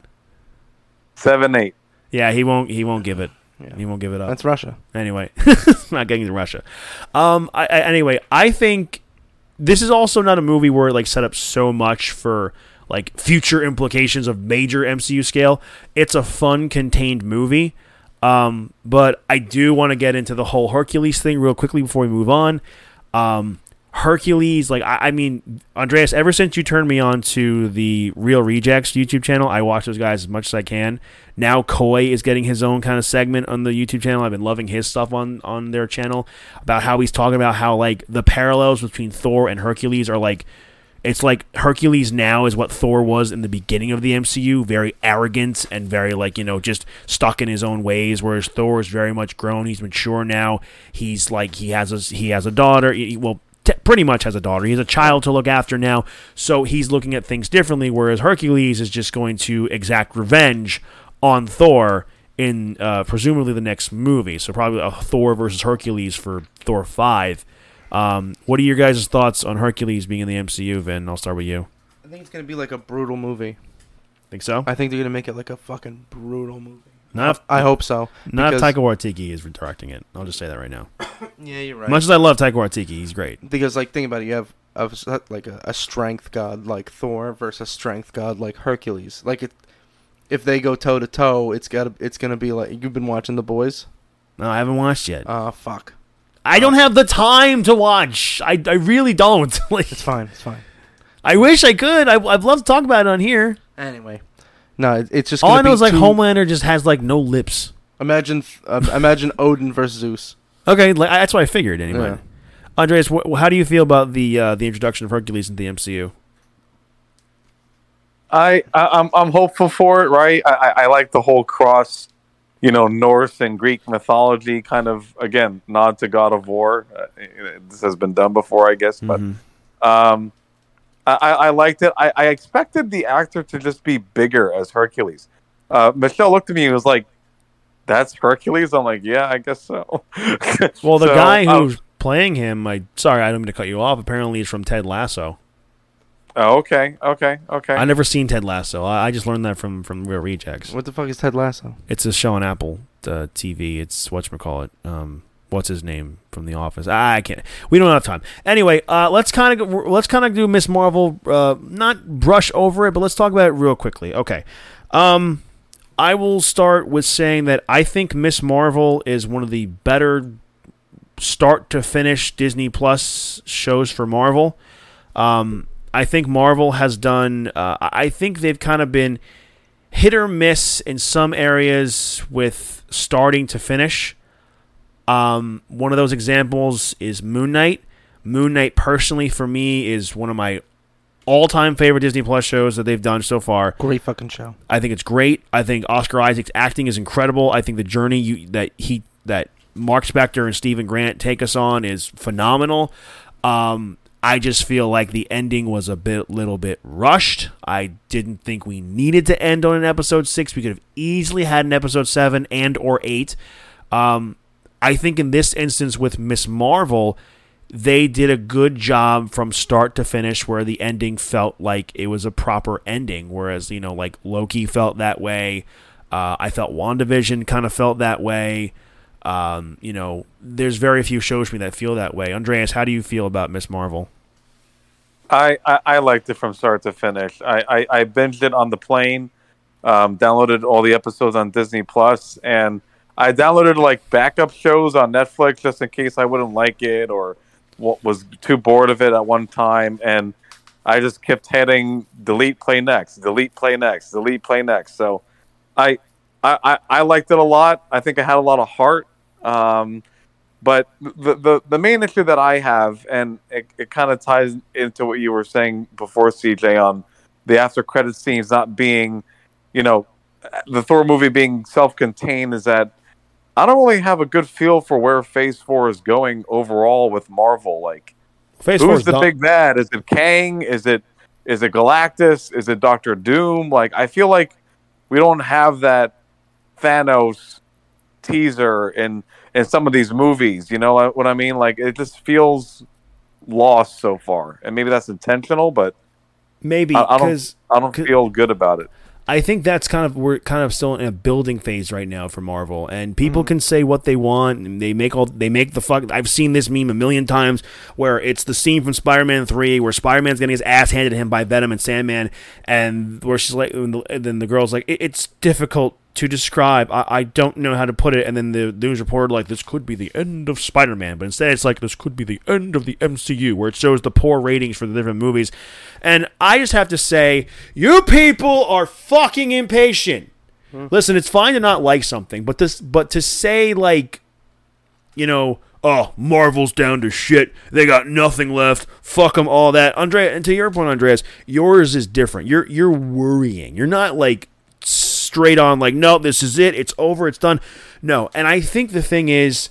Speaker 3: Seven eight.
Speaker 1: Yeah, he won't. He won't give it.
Speaker 2: Yeah.
Speaker 1: He won't give it up.
Speaker 2: That's Russia.
Speaker 1: Anyway, not getting to Russia. Um, I, I, anyway, I think this is also not a movie where it like set up so much for like future implications of major MCU scale. It's a fun, contained movie. Um, but I do want to get into the whole Hercules thing real quickly before we move on. Um, Hercules, like I, I mean, Andreas, ever since you turned me on to the Reel Rejects YouTube channel, I watch those guys as much as I can. Now Coy is getting his own kind of segment on the YouTube channel. I've been loving his stuff on on their channel about how he's talking about how like the parallels between Thor and Hercules are like it's like Hercules now is what Thor was in the beginning of the MCU, very arrogant and very like, you know, just stuck in his own ways whereas Thor is very much grown, he's mature now. He's like he has a he has a daughter, he, well t- pretty much has a daughter. He has a child to look after now. So he's looking at things differently whereas Hercules is just going to exact revenge on Thor in uh, presumably the next movie. So probably a Thor versus Hercules for Thor 5. Um, what are your guys' thoughts on Hercules being in the MCU, Vin? I'll start with you.
Speaker 2: I think it's gonna be like a brutal movie.
Speaker 1: Think so?
Speaker 2: I think they're gonna make it like a fucking brutal movie.
Speaker 1: Not if,
Speaker 2: I hope so.
Speaker 1: not if Taika Waititi is directing it. I'll just say that right now.
Speaker 2: Yeah, you're right.
Speaker 1: Much as I love Taika Waititi, he's great.
Speaker 2: because like think about it, you have a, like a, a strength god like Thor versus a strength god like Hercules. Like it, if they go toe to toe, it's got to it's gonna be like you've been watching the boys.
Speaker 1: No, I haven't watched yet.
Speaker 2: Uh fuck.
Speaker 1: I don't have the time to watch. I, I really don't. like,
Speaker 2: It's fine. It's fine.
Speaker 1: I wish I could. I, I'd love to talk about it on here.
Speaker 2: Anyway, no, it, it's just
Speaker 1: All
Speaker 2: gonna
Speaker 1: I know
Speaker 2: be
Speaker 1: is like
Speaker 2: two-
Speaker 1: Homelander just has like no lips.
Speaker 2: Imagine uh, imagine Odin versus Zeus.
Speaker 1: Okay, like, that's what I figured anyway.
Speaker 2: Yeah.
Speaker 1: Andreas, wh- how do you feel about the uh, the introduction of Hercules into the MCU?
Speaker 3: I, I I'm I'm hopeful for it. Right. I I, I like the whole cross, you know, Norse and Greek mythology kind of again nod to God of War. Uh, this has been done before, I guess, but
Speaker 1: Mhm.
Speaker 3: um, I, I liked it. I, I expected the actor to just be bigger as Hercules. Uh, Michelle looked at me and was like, "That's Hercules." I'm like, "Yeah, I guess so."
Speaker 1: Well, the
Speaker 3: So,
Speaker 1: guy
Speaker 3: um,
Speaker 1: who's playing him, I sorry, I don't mean to cut you off. Apparently, is from Ted Lasso.
Speaker 3: Oh, okay, okay, okay.
Speaker 1: I never seen Ted Lasso. I, I just learned that from from Reel Rejects.
Speaker 2: What the fuck is Ted Lasso?
Speaker 1: It's a show on Apple uh, TV. It's what call it. Um, what's his name from The Office? Ah, I can't. We don't have time. Anyway, uh, let's kind of let's kind of do Miss Marvel. Uh, not brush over it, but let's talk about it real quickly. Okay. Um, I will start with saying that I think Miss Marvel is one of the better start to finish Disney Plus shows for Marvel. Um, I think Marvel has done. Uh, I think they've kind of been hit or miss in some areas with starting to finish. Um, one of those examples is Moon Knight. Moon Knight, personally, for me, is one of my all-time favorite Disney Plus shows that they've done so far.
Speaker 2: Great fucking show.
Speaker 1: I think it's great. I think Oscar Isaac's acting is incredible. I think the journey you, that he that Mark Spector and Stephen Grant take us on is phenomenal. Um, I just feel like the ending was a bit, little bit rushed. I didn't think we needed to end on an episode six. We could have easily had an episode seven and or eight. Um, I think in this instance with Miss Marvel, they did a good job from start to finish where the ending felt like it was a proper ending. Whereas, you know, like Loki felt that way. Uh, I felt WandaVision kind of felt that way. Um, you know, there's very few shows for me that feel that way. Andreas, how do you feel about Miss Marvel?
Speaker 3: I, I, I liked it from start to finish. I, I, I binged it on the plane, um, downloaded all the episodes on Disney Plus, and I downloaded like backup shows on Netflix just in case I wouldn't like it or was too bored of it at one time. And I just kept hitting delete, play next, delete, play next, delete, play next. So I, I, I liked it a lot. I think I had a lot of heart. Um, but the, the, the main issue that I have, and it, it kind of ties into what you were saying before, CJ, on the after credit scenes not being, you know, the Thor movie being self contained, is that I don't really have a good feel for where Phase Four is going overall with Marvel. Like, Phase who's the done. big bad? Is it Kang? Is it is it Galactus? Is it Doctor Doom? Like, I feel like we don't have that Thanos teaser in in some of these movies. You know what I mean? Like it just feels lost so far, and maybe that's intentional, but
Speaker 1: maybe
Speaker 3: I, I don't I don't feel good about it.
Speaker 1: I think that's kind of we're kind of still in a building phase right now for Marvel, and people mm-hmm. can say what they want, and they make all they make the fuck. I've seen this meme a million times where it's the scene from Spider-Man Three where Spider-Man's getting his ass handed to him by Venom and Sandman, and where she's like, and then the girl's like, it's difficult to describe. I, I don't know how to put it. And then the news reporter like this could be the end of Spider-Man, but instead it's like this could be the end of the MCU, where it shows the poor ratings for the different movies. And I just have to say, you people are fucking impatient. Hmm. Listen, it's fine to not like something, but this, but to say like, you know. Oh, Marvel's down to shit. They got nothing left. Fuck them, all that. Andre, and to your point, Andreas, yours is different. You're you're worrying. You're not like straight on like no this is it it's over it's done. No and i think the thing is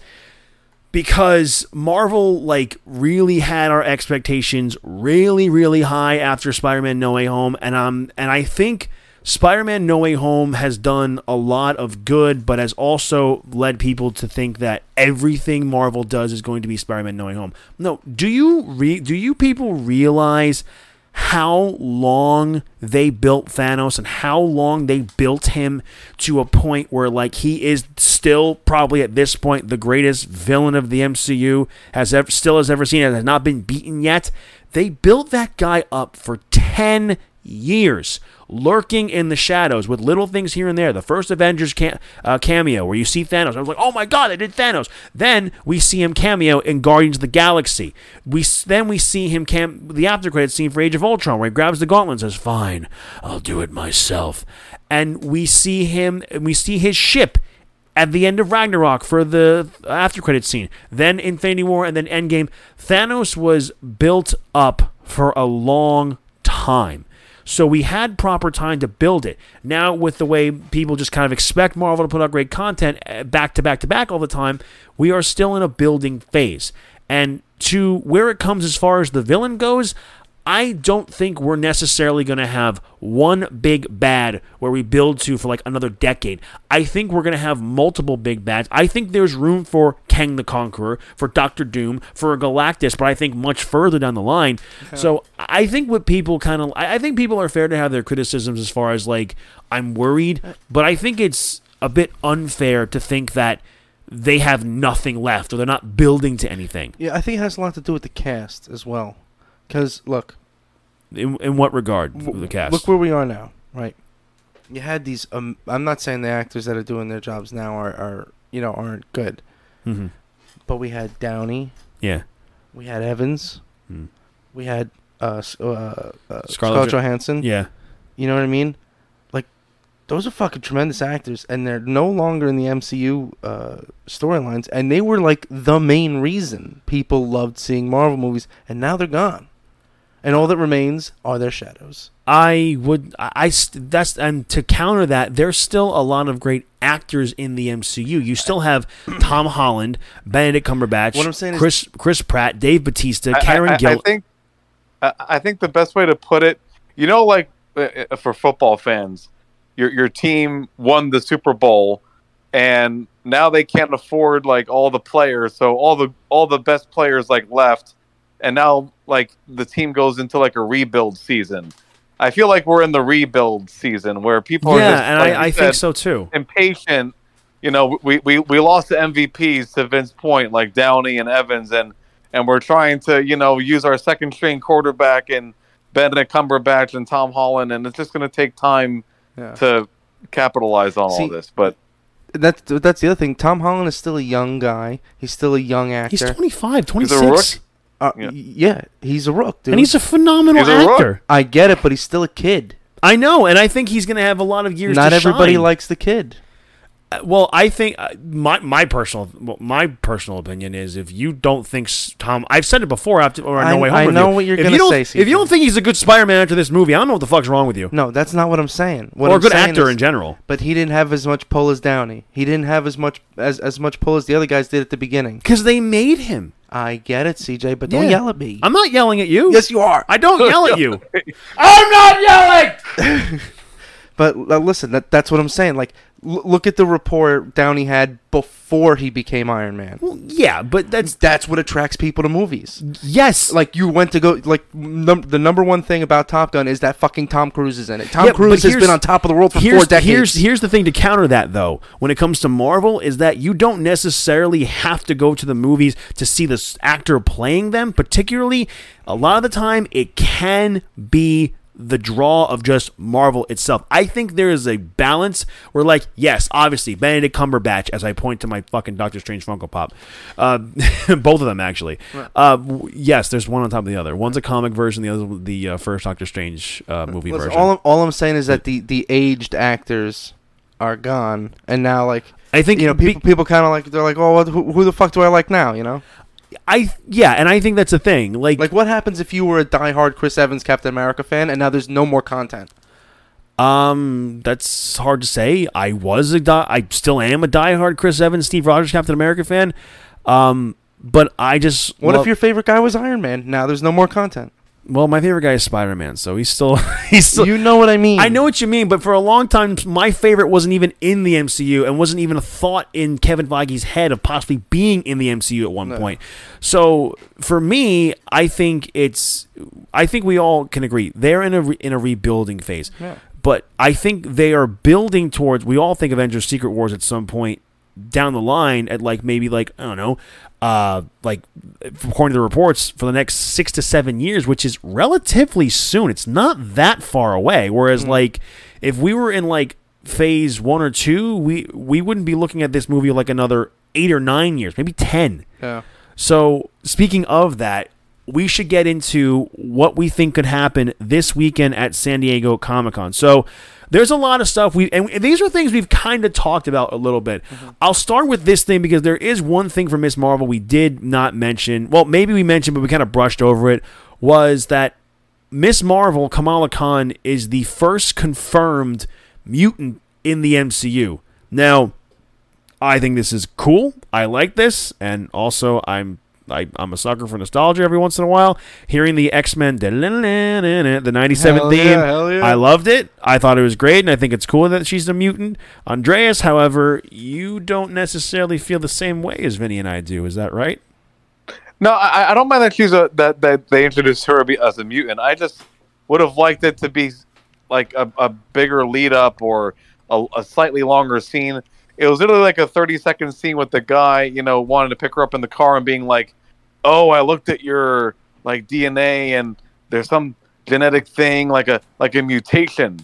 Speaker 1: because marvel like really had our expectations really really high after spider-man no way home and um and i think spider-man no way home has done a lot of good but has also led people to think that everything marvel does is going to be spider-man no way home. No do you re- do you people realize how long they built Thanos and how long they built him to a point where like he is still probably at this point the greatest villain of the MCU has ever still has ever seen and has not been beaten yet. They built that guy up for 10 years lurking in the shadows with little things here and there. The first Avengers cam- uh, cameo where you see Thanos. I was like, oh my god, they did Thanos. Then we see him cameo in Guardians of the Galaxy. We then we see him cam the after credit scene for Age of Ultron where he grabs the gauntlet and says, "Fine, I'll do it myself." And we see him. and We see his ship at the end of Ragnarok for the after credit scene. Then Infinity War and then Endgame. Thanos was built up for a long time. So we had proper time to build it. Now, with the way people just kind of expect Marvel to put out great content eh, back to back to back all the time, we are still in a building phase. And to where it comes as far as the villain goes, I don't think we're necessarily going to have one big bad where we build to for like another decade. I think we're going to have multiple big bads. I think there's room for Kang the Conqueror, for Doctor Doom, for Galactus, but I think much further down the line. So I think what people kind of, I I think people are fair to have their criticisms as far as like, I'm worried, uh, but I think it's a bit unfair to think that they have nothing left or they're not building to anything.
Speaker 2: Yeah, I think it has a lot to do with the cast as well. Because look,
Speaker 1: In, in what regard?
Speaker 2: w-
Speaker 1: the cast.
Speaker 2: look where we are now, right? You had these. Um, I'm not saying the actors that are doing their jobs now are, are you know aren't good,
Speaker 1: hmm
Speaker 2: but we had Downey,
Speaker 1: Yeah.
Speaker 2: we had Evans,
Speaker 1: Hmm.
Speaker 2: we had uh, uh, uh
Speaker 1: Scarlett
Speaker 2: Scarlett
Speaker 1: Jo-
Speaker 2: Johansson.
Speaker 1: Yeah.
Speaker 2: You know what I mean? Like, those are fucking tremendous actors, and they're no longer in the MCU uh, storylines, and they were like the main reason people loved seeing Marvel movies, and now they're gone, and all that remains are their shadows.
Speaker 1: I would I, I st- that's and to counter that there's still a lot of great actors in the MCU. You still have Tom Holland, Benedict Cumberbatch,
Speaker 2: What I'm saying is-
Speaker 1: Chris Chris Pratt, Dave Bautista,
Speaker 3: I-
Speaker 1: Karen
Speaker 3: I, I,
Speaker 1: Gill.
Speaker 3: I think I, I think the best way to put it, you know, like uh, uh, for football fans, your your team won the Super Bowl, and now they can't afford like all the players, so all the all the best players like left, and now like the team goes into like a rebuild season. I feel like we're in the rebuild season where people are
Speaker 1: yeah,
Speaker 3: just
Speaker 1: and
Speaker 3: like
Speaker 1: I, I
Speaker 3: you
Speaker 1: think so too.
Speaker 3: impatient. You know, we, we, we lost the MVPs to Vince Point, like Downey and Evans, and and we're trying to you know use our second string quarterback and Benedict Cumberbatch and Tom Holland, and it's just going to take time
Speaker 2: Yeah.
Speaker 3: to capitalize on all
Speaker 2: See,
Speaker 3: this. But
Speaker 2: That's that's the other thing. Tom Holland is still a young guy. He's still a young actor.
Speaker 1: He's 25,
Speaker 3: He's a
Speaker 1: 26,
Speaker 2: Uh,
Speaker 3: Yeah.
Speaker 2: yeah, he's a rook, dude.
Speaker 1: and he's a phenomenal
Speaker 3: He's a rook.
Speaker 1: actor.
Speaker 2: I get it, but he's still a kid.
Speaker 1: I know, and I think he's going to have a lot of years.
Speaker 2: Not
Speaker 1: to
Speaker 2: everybody
Speaker 1: shine.
Speaker 2: likes the kid.
Speaker 1: Uh, Well, I think uh, my my personal well, my personal opinion is if you don't think Tom, I've said it before after or
Speaker 2: I-
Speaker 1: No Way Home.
Speaker 2: I
Speaker 1: review.
Speaker 2: know what you're
Speaker 1: if
Speaker 2: gonna
Speaker 1: you don't, If you don't think he's a good Spider-Man after this movie, I don't know what the fuck's wrong with you.
Speaker 2: No, that's not what I'm saying. What
Speaker 1: or a
Speaker 2: I'm
Speaker 1: good actor
Speaker 2: is-
Speaker 1: in general.
Speaker 2: But he didn't have as much pull as Downey. He didn't have as much as as much pull as the other guys did at the beginning.
Speaker 1: Because they made him.
Speaker 2: I get it, CJ, but don't
Speaker 1: Yeah.
Speaker 2: yell at me.
Speaker 1: I'm not yelling at you.
Speaker 2: yes, you are.
Speaker 1: I don't yell at you. I'm not yelling.
Speaker 2: But uh, listen, that, that's what I'm saying. Like, l- look at the rapport Downey had before he became Iron Man.
Speaker 1: Well, yeah, but that's
Speaker 2: That's what attracts people to movies.
Speaker 1: yes.
Speaker 2: Like you went to go like num- the number one thing about Top Gun is that fucking Tom Cruise is in it. Tom
Speaker 1: Yeah,
Speaker 2: Cruise has been on top of the world for four decades.
Speaker 1: Here's here's the thing to counter that though. When it comes to Marvel, is that you don't necessarily have to go to the movies to see the s- actor playing them. Particularly, a lot of the time, it can be the draw of just Marvel itself. I think there is a balance where, like, yes, obviously Benedict Cumberbatch, as I point to my fucking Doctor Strange Funko Pop, uh, both of them actually. Uh, w- yes, there's one on top of the other. One's a comic version, the other the uh, first Doctor Strange uh, movie
Speaker 2: Listen,
Speaker 1: version.
Speaker 2: all I'm, all I'm saying is that the the aged actors are gone, and now like
Speaker 1: I think
Speaker 2: you know
Speaker 1: be-
Speaker 2: people people kind of like they're like, oh, who, who the fuck do I like now? You know,
Speaker 1: I yeah, and I think that's a thing. Like,
Speaker 2: like what happens if you were a diehard Chris Evans Captain America fan, and now there's no more content?
Speaker 1: um, that's hard to say. I was a die, I still am a diehard Chris Evans, Steve Rogers, Captain America fan. Um, but I just
Speaker 2: What
Speaker 1: love-
Speaker 2: if your favorite guy was Iron Man? Now there's no more content.
Speaker 1: Well, my favorite guy is Spider Man, so he's still he's still.
Speaker 2: you know what I mean?
Speaker 1: I know what you mean, but for a long time, my favorite wasn't even in the MCU and wasn't even a thought in Kevin Feige's head of possibly being in the MCU at one
Speaker 2: No.
Speaker 1: point. So for me, I think it's, I think we all can agree they're in a re, in a rebuilding phase.
Speaker 2: Yeah.
Speaker 1: But I think they are building towards. We all think Avengers: Secret Wars at some point down the line, at like maybe like I don't know, uh, like according to the reports, for the next six to seven years, which is relatively soon. It's not that far away. Whereas like if we were in like phase one or two, we we wouldn't be looking at this movie like another eight or nine years, maybe ten.
Speaker 2: Yeah.
Speaker 1: So, speaking of that, we should get into what we think could happen this weekend at San Diego Comic Con. So, there's a lot of stuff we and these are things we've kind of talked about a little bit. Mm-hmm. I'll start with this thing because there is one thing for Miss Marvel we did not mention. Well, maybe we mentioned, but we kind of brushed over it. Was that Miss Marvel Kamala Khan is the first confirmed mutant in the MCU. Now, I think this is cool. I like this, and also I'm I, I'm a sucker for nostalgia every once in a while. Hearing the X Men, the '97
Speaker 2: Hell
Speaker 1: theme,
Speaker 2: yeah, yeah.
Speaker 1: I loved it. I thought it was great, and I think it's cool that she's a mutant. Andreas, however, you don't necessarily feel the same way as Vinny and I do. Is that right?
Speaker 3: No, I, I don't mind that she's a that that they introduced her as a mutant. I just would have liked it to be like a, a bigger lead up or a, a slightly longer scene. It was literally like a thirty second scene with the guy, you know, wanting to pick her up in the car and being like, "Oh, I looked at your like DNA and there's some genetic thing like a like a mutation."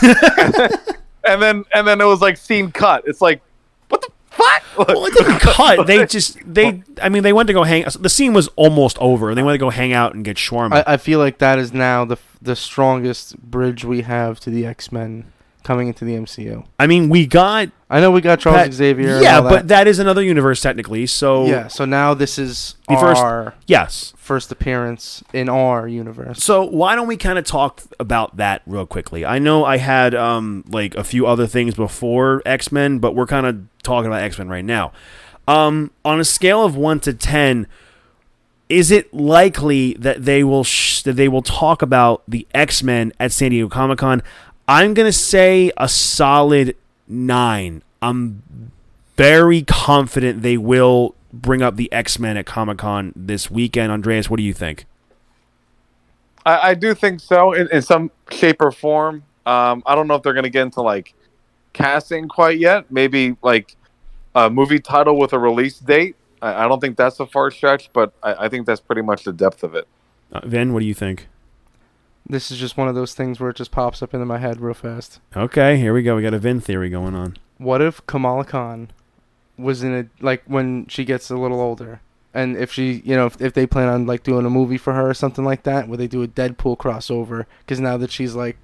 Speaker 3: and then and then it was like scene cut. It's like, what the fuck?
Speaker 1: well, it didn't cut. They just they. I mean, they went to go hang. The scene was almost over. They went to go hang out and get shawarma.
Speaker 2: I, I feel like that is now the the strongest bridge we have to the X Men coming into the MCU.
Speaker 1: I mean, we got
Speaker 2: I know we got Charles
Speaker 1: Pat-
Speaker 2: Xavier.
Speaker 1: Yeah, but that is another universe technically. So
Speaker 2: yeah. So now this is
Speaker 1: The first-
Speaker 2: our
Speaker 1: yes.
Speaker 2: first appearance in our universe.
Speaker 1: So why don't we kind of talk about that real quickly? I know I had um like a few other things before X Men, but we're kind of talking about X Men right now. Um, on a scale of one to ten, is it likely that they will sh- that they will talk about the X Men at San Diego Comic Con? I'm gonna say a solid nine. I'm very confident they will bring up the X Men at Comic Con this weekend. Andreas, what do you think?
Speaker 3: I, I do think so in, in some shape or form. Um, I don't know if they're going to get into like casting quite yet. Maybe like a movie title with a release date. I, I don't think that's a far stretch, but I, I think that's pretty much the depth of it.
Speaker 1: Uh, Vin, what do you think?
Speaker 2: This is just one of those things where it just pops up into my head real fast.
Speaker 1: Okay, here we go. We got a Vin theory going on.
Speaker 2: What if Kamala Khan was in a like when she gets a little older, and if she, you know, if, if they plan on like doing a movie for her or something like that, where they do a Deadpool crossover, because now that she's like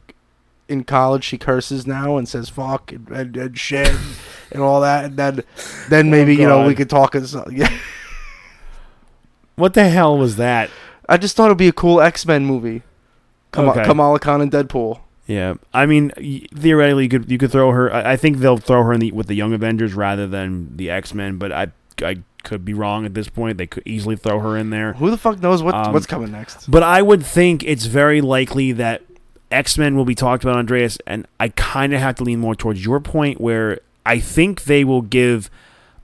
Speaker 2: in college, she curses now and says fuck and, and, and shit and all that, and then then oh, maybe you know we could talk as yeah.
Speaker 1: What the hell was that?
Speaker 2: I just thought it'd be a cool X Men movie. Kama-
Speaker 1: Okay.
Speaker 2: Kamala Khan and Deadpool.
Speaker 1: Yeah, I mean, theoretically, you could you could throw her. I, I think they'll throw her in the with the Young Avengers rather than the X Men. But I I could be wrong at this point. They could easily throw her in there.
Speaker 2: Who the fuck knows what
Speaker 1: Um,
Speaker 2: what's coming next?
Speaker 1: But I would think it's very likely that X Men will be talked about, Andreas. And I kind of have to lean more towards your point, where I think they will give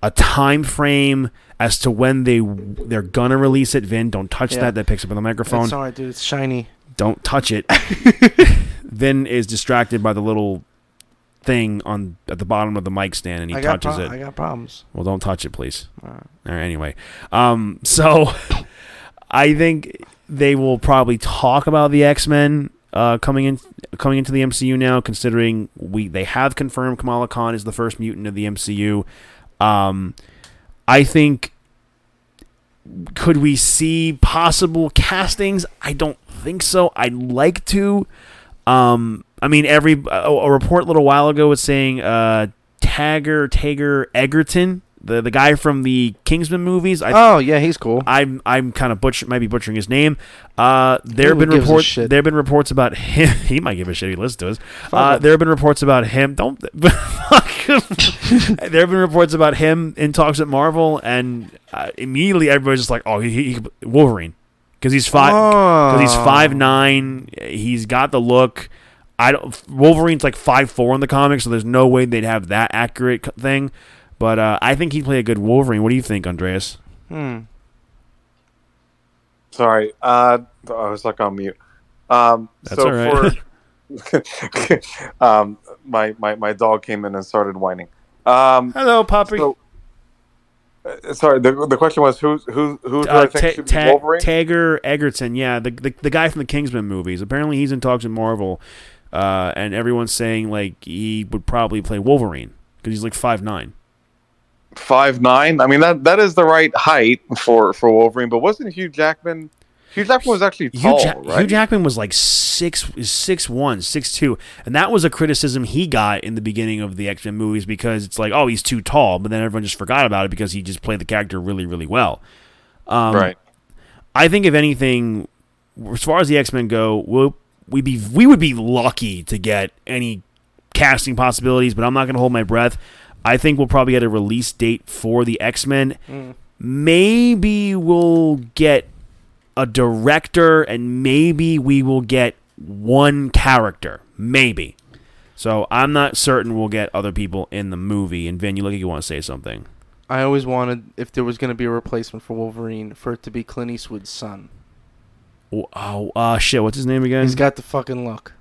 Speaker 1: a time frame as to when they they're gonna release it. Vin, don't touch
Speaker 2: Yeah.
Speaker 1: that. That picks up on the microphone.
Speaker 2: It's dude. It's shiny.
Speaker 1: Don't touch it. Vin is distracted by the little thing on at the bottom of the mic stand, and he touches
Speaker 2: pro-
Speaker 1: it.
Speaker 2: I got problems.
Speaker 1: well, don't touch it, please.
Speaker 2: Alright.
Speaker 1: All right, anyway, um, so I think they will probably talk about the X Men uh, coming in coming into the MCU now, considering we they have confirmed Kamala Khan is the first mutant of the MCU. Um, I think could we see possible castings? I don't think so. I'd like to. Um, I mean, every a, a report a little while ago was saying uh, Tagger Tager Egerton, the the guy from the Kingsman movies. I,
Speaker 2: oh yeah, he's cool.
Speaker 1: I'm I'm kind of butcher might be butchering his name. Uh, there have been reports. There have been reports about him. he might give a shit. He listens to us. Uh, there have been reports about him. Don't. there have been reports about him in talks at Marvel, and uh, immediately everybody's just like, "Oh, he, he Wolverine," because he's five. Because he's
Speaker 2: Oh.
Speaker 1: five nine. He's got the look. I don't. Wolverine's like five four in the comics, so there's no way they'd have that accurate thing. But uh, I think he'd play a good Wolverine. What do you think, Andreas?
Speaker 2: Hmm.
Speaker 3: Sorry, uh, I was like on mute. Um,
Speaker 1: That's
Speaker 3: so
Speaker 1: all right.
Speaker 3: for um, my, my my dog came in and started whining. Um,
Speaker 1: Hello, puppy.
Speaker 3: so, sorry, the, the question was who who who do I
Speaker 1: uh,
Speaker 3: think
Speaker 1: Ta-
Speaker 3: should
Speaker 1: Ta-
Speaker 3: Wolverine?
Speaker 1: Tager Egerton, yeah, the, the the guy from the Kingsman movies. Apparently, he's in talks with Marvel, uh, and everyone's saying like he would probably play Wolverine because he's like five nine.
Speaker 3: Five nine. I mean that that is the right height for for Wolverine. But wasn't Hugh Jackman? Hugh Jackman was actually
Speaker 1: Hugh,
Speaker 3: tall,
Speaker 1: Ja-
Speaker 3: right?
Speaker 1: Hugh Jackman was like six, six one, six two, and that was a criticism he got in the beginning of the X Men movies because it's like, oh, he's too tall, but then everyone just forgot about it because he just played the character really, really well. Um,
Speaker 3: right.
Speaker 1: I think if anything, as far as the X Men go, we'll, we be we would be lucky to get any casting possibilities, but I'm not going to hold my breath. I think we'll probably get a release date for the X Men maybe we'll get a director and maybe we will get one character. Maybe. So I'm not certain we'll get other people in the movie. And Vin, you look like you want to say something.
Speaker 2: I always wanted, if there was going to be a replacement for Wolverine, for it to be Clint Eastwood's son.
Speaker 1: Oh, oh uh, shit. What's his name again?
Speaker 2: He's got the fucking look.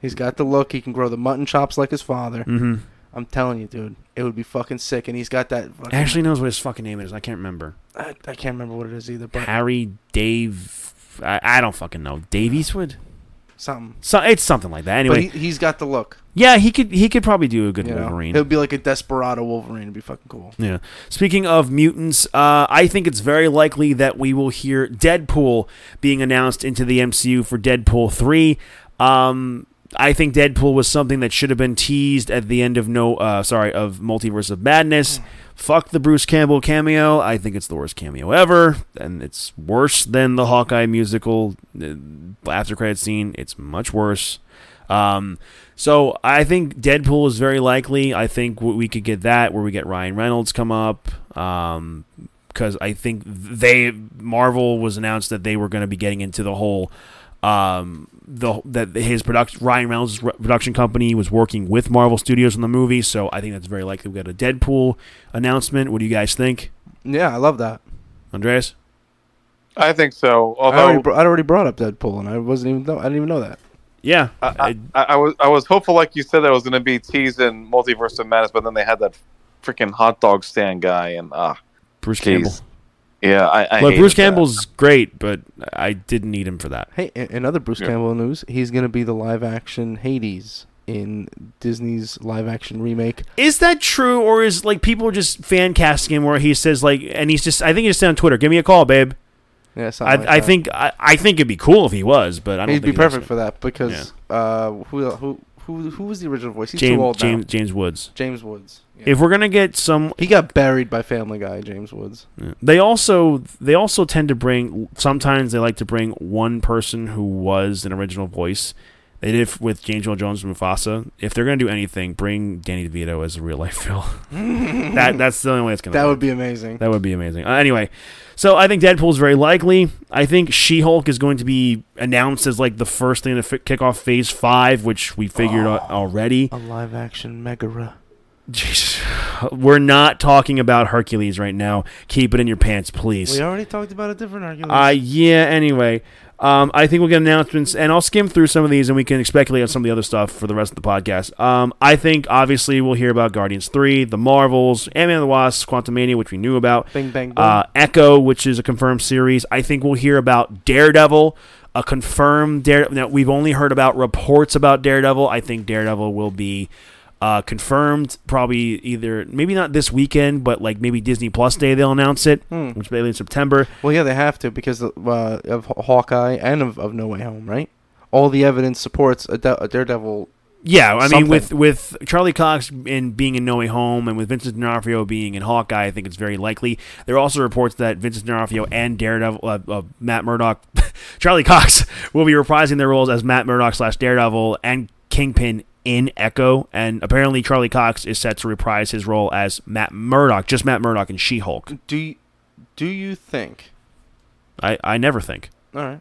Speaker 2: He's got the look. He can grow the mutton chops like his father.
Speaker 1: Mm-hmm.
Speaker 2: I'm telling you, dude, it would be fucking sick. And he's got that. Fucking,
Speaker 1: Ashley knows what his fucking name is. I can't remember.
Speaker 2: I, I can't remember what it is either, but
Speaker 1: Harry Dave. I, I don't fucking know. Dave Eastwood.
Speaker 2: something.
Speaker 1: So it's something like that. Anyway,
Speaker 2: But he, he's got the look.
Speaker 1: yeah, he could he could probably do a good
Speaker 2: You know?
Speaker 1: Wolverine.
Speaker 2: He'll be like a desperado Wolverine. It'd be fucking cool.
Speaker 1: Yeah. Speaking of mutants, uh, I think it's very likely that we will hear Deadpool being announced into the MCU for Deadpool three. Um, I think Deadpool was something that should have been teased at the end of no, uh, sorry, of Multiverse of Madness. Fuck the Bruce Campbell cameo. I think it's the worst cameo ever, and it's worse than the Hawkeye musical uh, after credit scene. It's much worse. Um, so I think Deadpool is very likely. I think we could get that where we get Ryan Reynolds come up. Um, because I think they Marvel was announced that they were going to be getting into the whole um the that his production Ryan Reynolds' production company was working with Marvel Studios on the movie, so I think that's very likely we got a Deadpool announcement. What do you guys think,
Speaker 2: Yeah, I love that.
Speaker 1: Andreas?
Speaker 3: I think so.
Speaker 2: I already,
Speaker 3: Although
Speaker 2: br- I already brought up Deadpool, and I wasn't even know. I didn't even know that.
Speaker 1: Yeah,
Speaker 3: I,
Speaker 1: I-
Speaker 3: I, I was I was hopeful, like you said, that it was going to be teased in Multiverse of Madness, but then they had that freaking hot dog stand guy, and ah,
Speaker 1: Bruce Campbell.
Speaker 3: Jeez. Yeah, I. I
Speaker 1: Look,
Speaker 3: hated
Speaker 1: Bruce
Speaker 3: that.
Speaker 1: Campbell's great, but I didn't need him for that.
Speaker 2: Hey, in, in Bruce
Speaker 3: Yeah.
Speaker 2: Campbell news, he's gonna be the live-action Hades in Disney's live-action remake.
Speaker 1: Is that true, or is like people just fan casting him where he says like, and he's just I think he just said on Twitter, "Give me a call, babe."
Speaker 2: Yeah,
Speaker 1: I,
Speaker 2: like
Speaker 1: I
Speaker 2: that.
Speaker 1: think I, I think it'd be cool if he was, but I don't.
Speaker 2: he'd be
Speaker 1: think he was.
Speaker 2: perfect for that because uh, who who who who was the original voice? He's
Speaker 1: James
Speaker 2: too old
Speaker 1: James
Speaker 2: now.
Speaker 1: James Woods.
Speaker 2: James Woods. Yeah.
Speaker 1: If we're gonna get some,
Speaker 2: he got buried by Family Guy, James Woods.
Speaker 1: they also they also tend to bring. Sometimes they like to bring one person who was an original voice. They did it with James Earl Jones and Mufasa. If they're gonna do anything, bring Danny DeVito as a real life Phil. that that's the only way it's gonna.
Speaker 2: That
Speaker 1: work.
Speaker 2: would be amazing.
Speaker 1: That would be amazing. Uh, anyway, so I think Deadpool is very likely. I think She Hulk is going to be announced as like the first thing to f- kick off Phase Five, which we figured
Speaker 2: Oh.
Speaker 1: out already.
Speaker 2: A live-action Megara.
Speaker 1: Jesus. We're not talking about Hercules right now. Keep it in your pants, please.
Speaker 2: We already talked about a different Hercules.
Speaker 1: Uh, yeah, anyway. Um, I think we'll get announcements, and I'll skim through some of these, and we can speculate on some of the other stuff for the rest of the podcast. Um, I think, obviously, we'll hear about Guardians 3, The Marvels, Ant-Man and the Wasp, Quantumania, which we knew about,
Speaker 2: Bing bang boom.
Speaker 1: uh, Echo, which is a confirmed series. I think we'll hear about Daredevil, a confirmed Daredevil. Now, we've only heard about reports about Daredevil. I think Daredevil will be uh, confirmed probably either, maybe not this weekend, but like maybe Disney Plus Day they'll announce it,
Speaker 2: Hmm.
Speaker 1: which will be in September.
Speaker 2: Well, yeah, they have to because uh, of Hawkeye and of, of No Way Home, right? All the evidence supports a, de- a Daredevil.
Speaker 1: Yeah, I mean,
Speaker 2: Something.
Speaker 1: with with Charlie Cox in being in No Way Home and with Vincent D'Onofrio being in Hawkeye, I think it's very likely. There are also reports that Vincent D'Onofrio and Daredevil, uh, uh, Matt Murdock, Charlie Cox will be reprising their roles as Matt Murdock slash Daredevil and Kingpin in Echo. And apparently, Charlie Cox is set to reprise his role as Matt Murdock, just Matt Murdock in She Hulk.
Speaker 2: Do you, do you think?
Speaker 1: I, I never think.
Speaker 2: All right.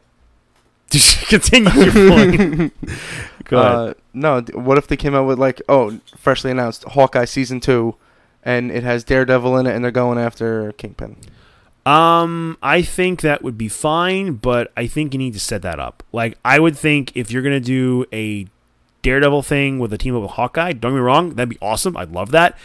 Speaker 1: Continue your point. Go ahead.
Speaker 2: Uh, no. What if they came out with like, oh, freshly announced Hawkeye season two, and it has Daredevil in it, and they're going after Kingpin.
Speaker 1: Um, I think that would be fine, but I think you need to set that up. Like, I would think if you're gonna do a Daredevil thing with a team up with Hawkeye, don't get me wrong, that'd be awesome. I'd love that.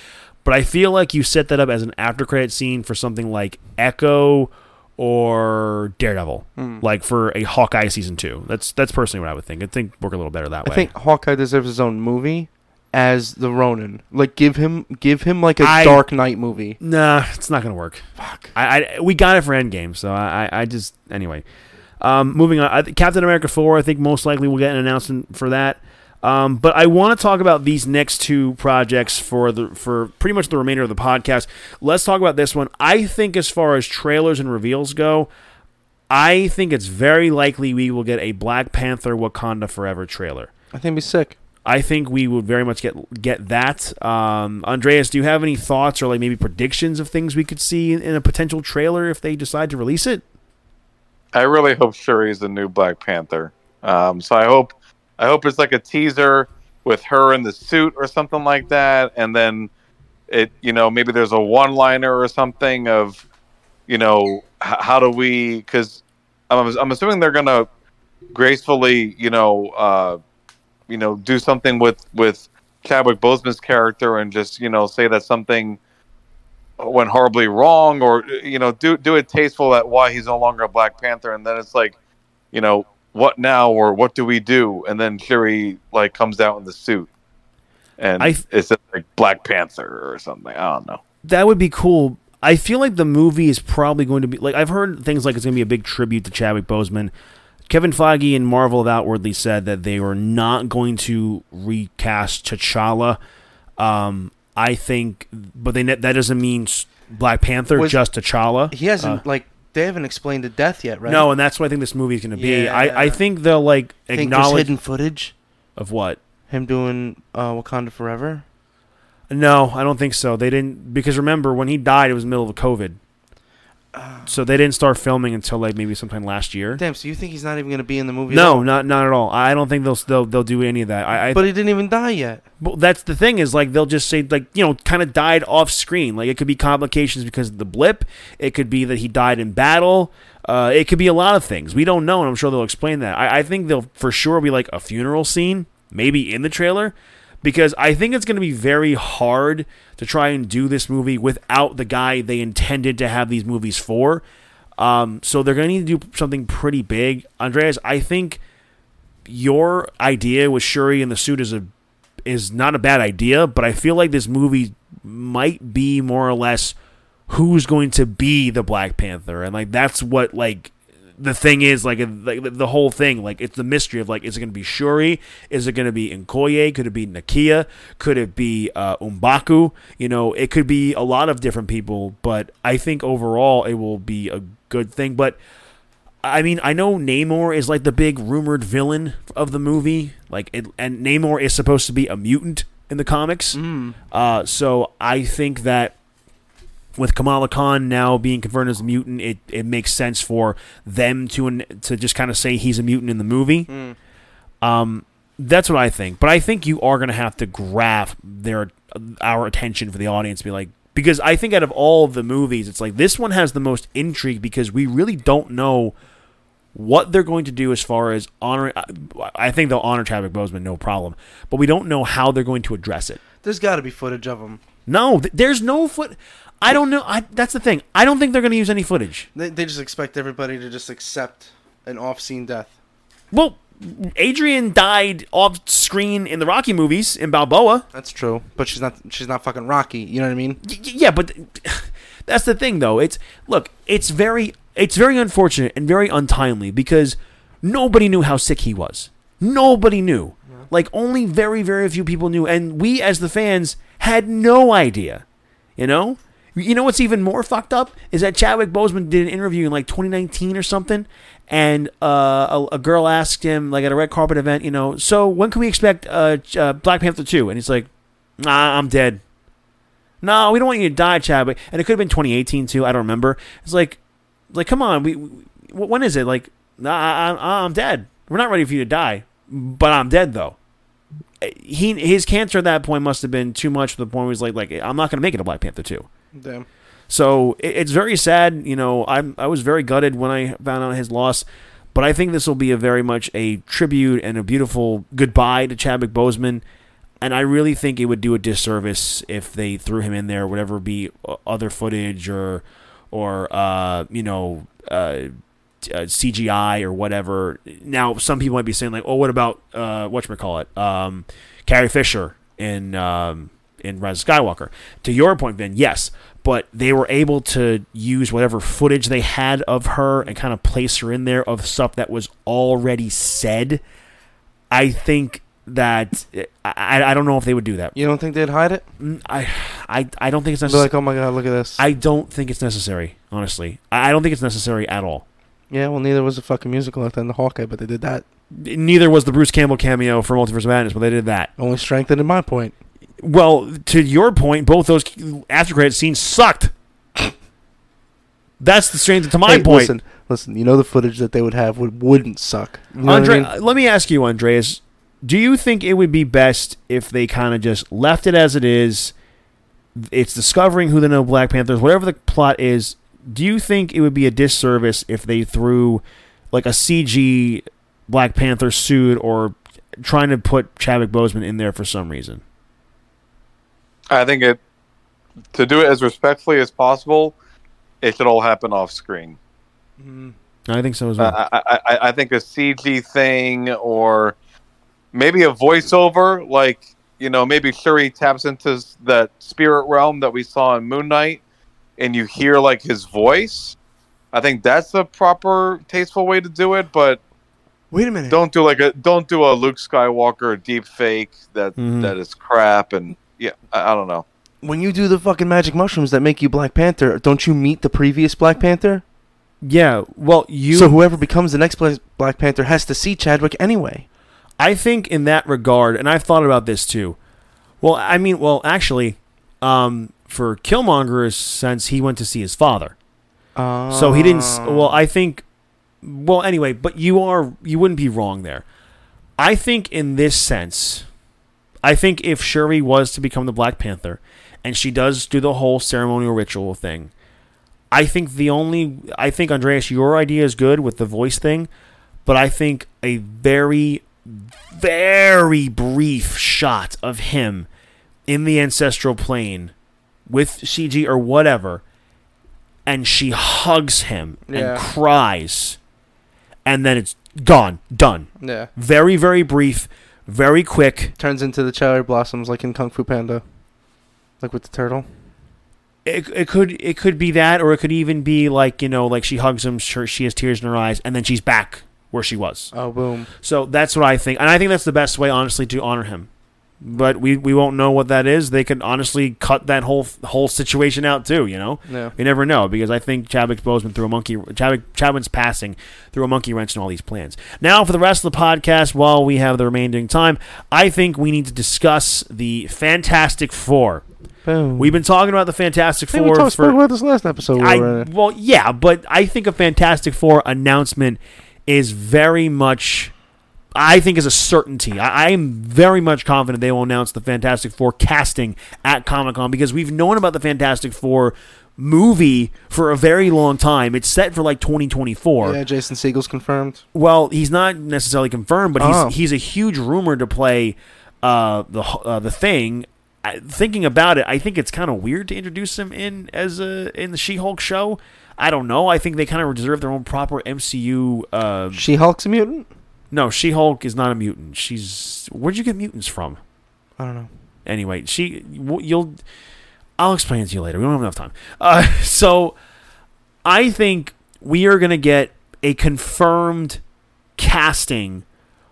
Speaker 1: But I feel like you set that up as an after credit scene for something like Echo or Daredevil,
Speaker 2: Hmm.
Speaker 1: like for a Hawkeye season two. That's that's personally what I would think. I think work a little better that way.
Speaker 2: I think Hawkeye deserves his own movie as the Ronin. Like, give him, give him like a
Speaker 1: I-
Speaker 2: Dark Knight movie.
Speaker 1: Nah, it's not gonna work.
Speaker 2: Fuck.
Speaker 1: I, I we got it for Endgame, so I I, I just anyway. Um, moving on, I, Captain America four. I think most likely we'll get an announcement for that. Um, but I want to talk about these next two projects for the for pretty much the remainder of the podcast. Let's talk about this one. I think as far as trailers and reveals go, I think it's very likely we will get a Black Panther Wakanda Forever trailer.
Speaker 2: I think it'd be sick.
Speaker 1: I think we would very much get get that. Um, Andreas, do you have any thoughts or like maybe predictions of things we could see in, in a potential trailer if they decide to release it?
Speaker 3: I really hope Shuri's the new Black Panther. Um, so I hope I hope it's like a teaser with her in the suit or something like that, and then it you know maybe there's a one liner or something of you know h- how do we because I'm, I'm assuming they're gonna gracefully you know uh, you know do something with with Chadwick Boseman's character and just you know say that something went horribly wrong or you know do do it tasteful at why he's no longer a Black Panther and then it's like you know what now or what do we do and then Shuri like comes out in the suit and
Speaker 1: I-
Speaker 3: it's just like Black Panther or something I don't know
Speaker 1: That would be cool. I feel like the movie is probably going to be like I've heard things like it's going to be a big tribute to Chadwick Boseman. Kevin Feige and Marvel have outwardly said that they are not going to recast T'Challa. Um, I think, but they that doesn't mean Black Panther,
Speaker 2: Was-
Speaker 1: just T'Challa.
Speaker 2: He hasn't
Speaker 1: Uh,
Speaker 2: like they haven't explained the death yet, right?
Speaker 1: No, and that's what I think this movie is going to be.
Speaker 2: Yeah.
Speaker 1: I, I think they'll like
Speaker 2: think there's
Speaker 1: acknowledge
Speaker 2: hidden footage.
Speaker 1: of what.
Speaker 2: Him doing uh, Wakanda Forever.
Speaker 1: No, I don't think so. They didn't because remember when he died, it was the middle of COVID, so they didn't start filming until like maybe sometime last year.
Speaker 2: Damn. So you think he's not even gonna be in the movie?
Speaker 1: No, not not at all. I don't think they'll they'll, they'll do any of that. I, I
Speaker 2: But he didn't even die yet.
Speaker 1: Well, that's the thing is like they'll just say like you know kind of died off screen. Like it could be complications because of the blip. It could be that he died in battle. Uh, it could be a lot of things. We don't know, and I'm sure they'll explain that. I, I think they'll for sure be like a funeral scene, maybe in the trailer, because I think it's going to be very hard to try and do this movie without the guy they intended to have these movies for. Um, so they're going to need to do something pretty big. Andreas, I think your idea with Shuri in the suit is a is not a bad idea, but I feel like this movie might be more or less who's going to be the Black Panther, and like that's what like the thing is like, like the whole thing like it's the mystery of like is it going to be Shuri? Is it going to be Okoye? Could it be Nakia? Could it be uh, M'Baku? You know it could be a lot of different people but I think overall it will be a good thing. But I mean, I know Namor is like the big rumored villain of the movie, like, it, and Namor is supposed to be a mutant in the comics.
Speaker 2: Mm.
Speaker 1: Uh, so I think that with Kamala Khan now being confirmed as a mutant, it, it makes sense for them to to just kind of say he's a mutant in the movie.
Speaker 2: Mm.
Speaker 1: Um, that's what I think. But I think you are going to have to grasp their our attention for the audience, to be like, because I think out of all of the movies, it's like this one has the most intrigue because we really don't know what they're going to do as far as honor. I think they'll honor Chadwick Boseman, no problem, but we don't know how they're going to address it.
Speaker 2: There's got to be footage of him.
Speaker 1: No, th- there's no foot. I don't know. I, that's the thing. I don't think they're going to use any footage.
Speaker 2: They, they just expect everybody to just accept an off-scene death.
Speaker 1: Well, Adrian died off screen in the Rocky movies in Balboa.
Speaker 2: That's true, but she's not. She's not fucking Rocky. You know what I mean?
Speaker 1: Y- y- yeah, but that's the thing, though. It's look. It's very. It's very unfortunate and very untimely because nobody knew how sick he was. Nobody knew. Like only very, very few people knew, and we as the fans had no idea. You know. You know what's even more fucked up is that Chadwick Boseman did an interview in like 2019 or something, and uh, a, a girl asked him like at a red carpet event, you know, so when can we expect uh, uh, Black Panther 2? And he's like, Nah, I'm dead. No, we don't want you to die, Chadwick. And it could have been 2018 too. I don't remember. It's like, like, come on. We, we when is it? Like, nah, I, I'm dead. We're not ready for you to die, but I'm dead though. He his cancer at that point must have been too much to the point where he's like, like I'm not gonna make it to Black Panther two.
Speaker 2: Damn.
Speaker 1: So it, it's very sad. You know, I'm I was very gutted when I found out his loss, but I think this will be a very much a tribute and a beautiful goodbye to Chadwick Boseman. And I really think it would do a disservice if they threw him in there, whatever be uh, other footage or, or uh, you know, uh, uh, CGI or whatever. Now, some people might be saying like, "Oh, what about uh, what call it, um, Carrie Fisher in um, in Rise of Skywalker?" To your point, Vin, yes, but they were able to use whatever footage they had of her and kind of place her in there of stuff that was already said. I think that I, I don't know if they would do that.
Speaker 2: You don't think they'd hide it?
Speaker 1: Mm, I I, I don't think it's necessary.
Speaker 2: like, oh my god, look at this.
Speaker 1: I don't think it's necessary. Honestly, I I don't think it's necessary at all.
Speaker 2: yeah, well, neither was the fucking musical at the end of Hawkeye, but they did that.
Speaker 1: Neither was the Bruce Campbell cameo for Multiverse of Madness, but they did that.
Speaker 2: Only strengthened my point.
Speaker 1: Well, to your point, both those after credit scenes sucked. That's the strength to my
Speaker 2: Hey,
Speaker 1: point.
Speaker 2: Listen, listen. You know the footage that they would have would wouldn't suck. You know what I
Speaker 1: Andre,
Speaker 2: mean?
Speaker 1: Uh, let me ask you, Andreas. Do you think it would be best if they kind of just left it as it is? It's discovering who the no Black Panthers, whatever the plot is. Do you think it would be a disservice if they threw like a CG Black Panther suit or trying to put Chadwick Boseman in there for some reason?
Speaker 3: I think it to do it as respectfully as possible. It should all happen off screen.
Speaker 2: Mm,
Speaker 1: I think so as well.
Speaker 3: Uh, I, I, I think a CG thing or maybe a voiceover, like you know, maybe Shuri taps into that spirit realm that we saw in Moon Knight, and you hear like his voice. I think that's the proper, tasteful way to do it. But
Speaker 2: Wait a minute.
Speaker 3: don't do like a don't do a Luke Skywalker deep fake that
Speaker 1: Mhm.
Speaker 3: that is crap. And yeah, I, I don't know.
Speaker 2: When you do the fucking magic mushrooms that make you Black Panther, don't you meet the previous Black Panther?
Speaker 1: yeah. Well, you.
Speaker 2: so whoever becomes the next Black Panther has to see Chadwick anyway.
Speaker 1: I think in that regard, and I've thought about this too. Well, I mean, well, actually, um, for Killmonger's sense, he went to see his father,
Speaker 2: Uh,
Speaker 1: so he didn't. Well, I think. Well, anyway, but you are you wouldn't be wrong there. I think in this sense, I think if Shuri was to become the Black Panther, and she does do the whole ceremonial ritual thing, I think the only I think Andreas, your idea is good with the voice thing, but I think a very very brief shot of him in the ancestral plane with CG or whatever, and she hugs him
Speaker 2: Yeah.
Speaker 1: and cries, and then it's gone, done.
Speaker 2: yeah
Speaker 1: Very, very brief, very quick.
Speaker 2: turns into the cherry blossoms like in Kung Fu Panda, like with the turtle.
Speaker 1: It, it could it could be that, or it could even be like you know, like she hugs him, she has tears in her eyes, and then she's back where she was.
Speaker 2: Oh boom!
Speaker 1: So that's what I think, and I think that's the best way, honestly, to honor him. But we, we won't know what that is. They could honestly cut that whole whole situation out too. You know,
Speaker 2: Yeah.
Speaker 1: you never know because I think Chadwick Boseman threw a monkey. Chadwick Chadwick's passing threw a monkey wrench in all these plans. Now for the rest of the podcast, while we have the remaining time, I think we need to discuss the Fantastic Four.
Speaker 2: Boom.
Speaker 1: We've been talking about the Fantastic
Speaker 2: think we
Speaker 1: Four
Speaker 2: talked
Speaker 1: for
Speaker 2: about this last episode.
Speaker 1: I well, yeah, but I think a Fantastic Four announcement is very much. I think is a certainty. I, I am very much confident they will announce the Fantastic Four casting at Comic Con because we've known about the Fantastic Four movie for a very long time. It's set for like 2024.
Speaker 2: Yeah, Jason Segel's confirmed.
Speaker 1: Well, he's not necessarily confirmed, but he's
Speaker 2: Oh.
Speaker 1: he's a huge rumor to play uh, the uh, the thing. I, thinking about it, I think it's kind of weird to introduce him in as a in the She-Hulk show. I don't know. I think they kind of deserve their own proper MCU. Uh,
Speaker 2: She Hulk's a mutant.
Speaker 1: No, She-Hulk is not a mutant. She's where'd you get mutants from?
Speaker 2: I don't know.
Speaker 1: Anyway, she you'll. I'll explain it to you later. We don't have enough time. Uh, so, I think we are going to get a confirmed casting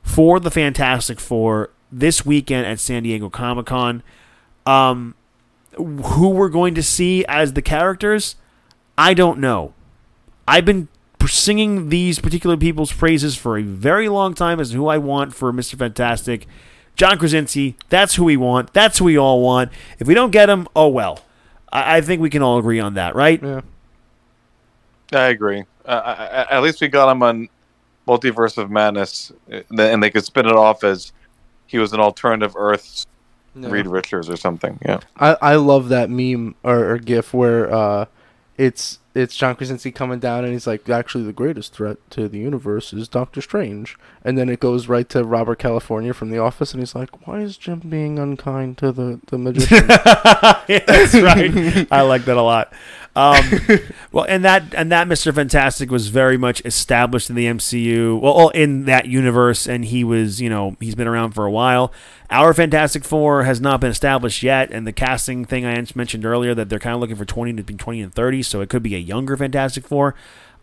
Speaker 1: for the Fantastic Four this weekend at San Diego Comic Con. Um, who we're going to see as the characters, I don't know. I've been singing these particular people's praises for a very long time as who I want for Mr. Fantastic. John Krasinski, that's who we want. That's who we all want. If we don't get him, oh well. I, I think we can all agree on that, right?
Speaker 2: Yeah.
Speaker 3: I agree. Uh, I, I, at least we got him on Multiverse of Madness, uh, and they could spin it off as he was an alternative Earth
Speaker 2: Yeah.
Speaker 3: Reed Richards or something. Yeah.
Speaker 2: I, I love that meme or, or gif where uh, it's it's John Krasinski coming down and he's like, actually, the greatest threat to the universe is Doctor Strange, and then it goes right to Robert California from The Office, and he's like, why is Jim being unkind to the the magician?
Speaker 1: Yeah, that's right. I like that a lot. Um, well, and that and that Mister Fantastic was very much established in the MCU. Well, well, in that universe, and he was, you know, he's been around for a while. Our Fantastic Four has not been established yet, and the casting thing I mentioned earlier that they're kind of looking for twenty to between twenty and thirty, so it could be a younger Fantastic Four.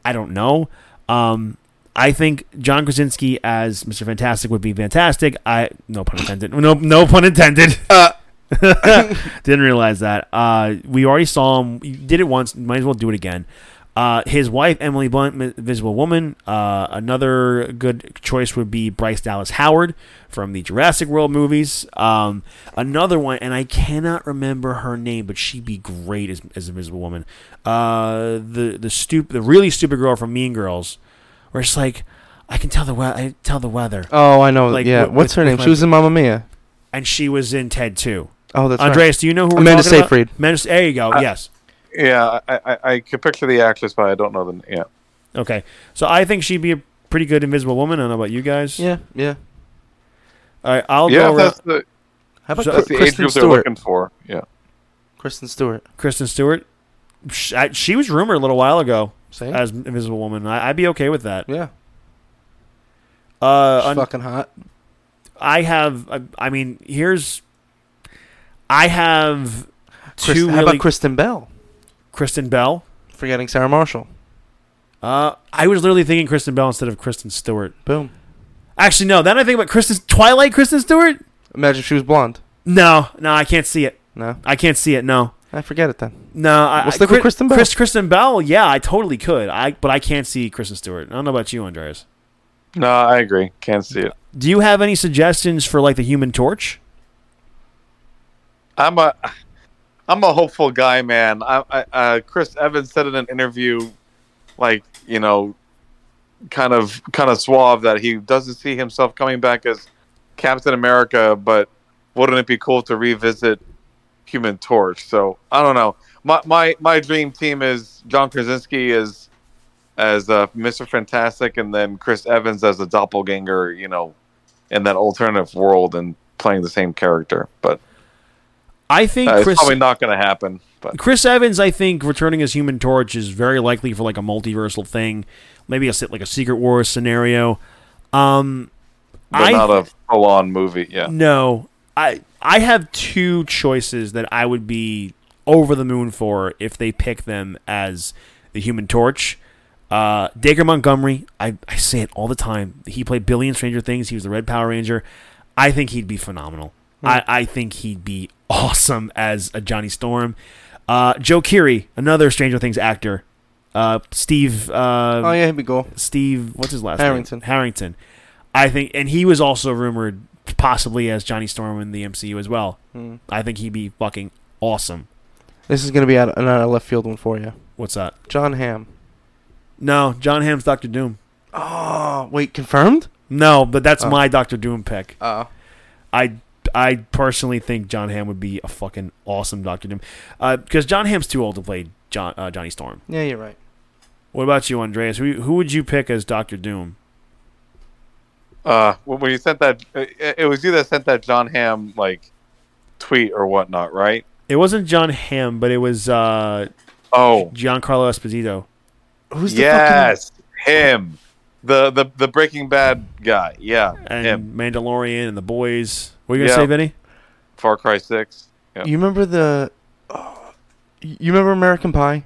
Speaker 1: I don't know. Um, I think John Krasinski as Mr. Fantastic would be fantastic. I no pun intended. No no pun intended. Didn't realize that. Uh, we already saw him. You did it once. Might as well do it again. Uh, his wife, Emily Blunt, Invisible Woman. Uh, another good choice would be Bryce Dallas Howard from the Jurassic World movies. Um, another one, and I cannot remember her name, but she'd be great as, as Invisible Woman. Uh, the the stup- the really stupid girl from Mean Girls, where it's like, I can tell the we- I tell the weather,
Speaker 2: Oh, I know.
Speaker 1: Like,
Speaker 2: yeah.
Speaker 1: with-
Speaker 2: What's her name? She was in Mamma Mia.
Speaker 1: and she was in Ted too.
Speaker 2: Oh, that's right.
Speaker 1: Andreas, do you know who we're
Speaker 2: Amanda
Speaker 1: talking about?
Speaker 2: Seyfried.
Speaker 1: Amanda, there you go.
Speaker 3: Uh,
Speaker 1: yes.
Speaker 3: Yeah, I, I, I could picture the actress, but I don't know the. Yeah.
Speaker 1: Okay. So I think she'd be a pretty good Invisible Woman. I don't know about you guys.
Speaker 2: Yeah, yeah.
Speaker 1: All right, I'll
Speaker 3: yeah,
Speaker 1: go.
Speaker 3: if
Speaker 1: around-
Speaker 3: that's the
Speaker 2: How about
Speaker 1: So-
Speaker 3: that's the age
Speaker 2: Kristen
Speaker 3: group they're
Speaker 2: Stewart?
Speaker 3: looking for. Yeah.
Speaker 2: Kristen Stewart.
Speaker 1: Kristen Stewart. Sh- I- She was rumored a little while ago
Speaker 2: Same.
Speaker 1: as Invisible Woman. I, I'd be okay with that.
Speaker 2: yeah.
Speaker 1: Uh,
Speaker 2: She's
Speaker 1: un-
Speaker 2: fucking hot.
Speaker 1: I have. I, I mean, here's. I have
Speaker 2: Kristen,
Speaker 1: two
Speaker 2: how
Speaker 1: really.
Speaker 2: about Kristen Bell?
Speaker 1: Kristen Bell.
Speaker 2: Forgetting Sarah Marshall.
Speaker 1: Uh, I was literally thinking Kristen Bell instead of Kristen Stewart.
Speaker 2: Boom.
Speaker 1: Actually, no. Then I think about Kristen Twilight. Kristen Stewart.
Speaker 2: Imagine if she was blonde.
Speaker 1: No, no, I can't see it.
Speaker 2: No,
Speaker 1: I can't see it. No.
Speaker 2: I forget it then.
Speaker 1: No, I,
Speaker 2: We'll
Speaker 1: I-
Speaker 2: with
Speaker 1: Chris-
Speaker 2: Kristen Bell.
Speaker 1: Chris, Kristen Bell, yeah, I totally could. I but I can't see Kristen Stewart. I don't know about you, Andreas.
Speaker 3: No, I agree. Can't see it.
Speaker 1: Do you have any suggestions for like the Human Torch?
Speaker 3: I'm a I'm a hopeful guy, man. I, I, uh, Chris Evans said in an interview, like you know, kind of kind of suave that he doesn't see himself coming back as Captain America, but wouldn't it be cool to revisit Human Torch? So I don't know. My my my dream team is John Krasinski as as uh, Mr. Fantastic, and then Chris Evans as a doppelganger. You know, in that alternative world and playing the same character, but.
Speaker 1: I think
Speaker 3: Uh, it's
Speaker 1: Chris
Speaker 3: probably not going to happen, but
Speaker 1: Chris Evans, I think returning as Human Torch is very likely for like a multiversal thing, maybe a like a Secret Wars scenario. Um,
Speaker 3: but
Speaker 1: I
Speaker 3: not a full-on movie. Yeah,
Speaker 1: No, I I have two choices that I would be over the moon for if they pick them as the Human Torch. Uh, Dacre Montgomery, I, I say it all the time. He played Billy in Stranger Things. He was the Red Power Ranger. I think he'd be phenomenal. I, I think he'd be awesome as a Johnny Storm. Uh, Joe Keery, another Stranger Things actor. Uh, Steve. Uh,
Speaker 2: Oh yeah, he'd be cool.
Speaker 1: Steve, what's his last
Speaker 2: Harrington.
Speaker 1: name? Harrington. Harrington. I think, and he was also rumored possibly as Johnny Storm in the MCU as well.
Speaker 2: Hmm.
Speaker 1: I think he'd be fucking awesome.
Speaker 2: This is gonna be out another left field one for you.
Speaker 1: What's that?
Speaker 2: John Hamm.
Speaker 1: No, John Hamm's Doctor Doom.
Speaker 2: Oh wait, confirmed?
Speaker 1: No, but that's
Speaker 2: Oh.
Speaker 1: my Doctor Doom pick.
Speaker 2: Oh.
Speaker 1: I I personally think John Hamm would be a fucking awesome Doctor Doom, because John Hamm's too old to play John uh, Johnny Storm.
Speaker 2: Yeah, you're right.
Speaker 1: What about you, Andreas? Who who would you pick as Doctor Doom?
Speaker 3: uh, when when you sent that, it, it was you that sent that John Hamm like tweet or whatnot, right?
Speaker 1: It wasn't John Hamm, but it was uh,
Speaker 3: Oh,
Speaker 1: Giancarlo Esposito.
Speaker 2: Who's the
Speaker 3: yes, him, the the the Breaking Bad guy. Yeah,
Speaker 1: and
Speaker 3: him.
Speaker 1: Mandalorian and the boys. What are you gonna
Speaker 3: Yeah.
Speaker 1: say, Vinny?
Speaker 3: Far Cry Six.
Speaker 2: fucking? You remember the? oh, you remember American Pie?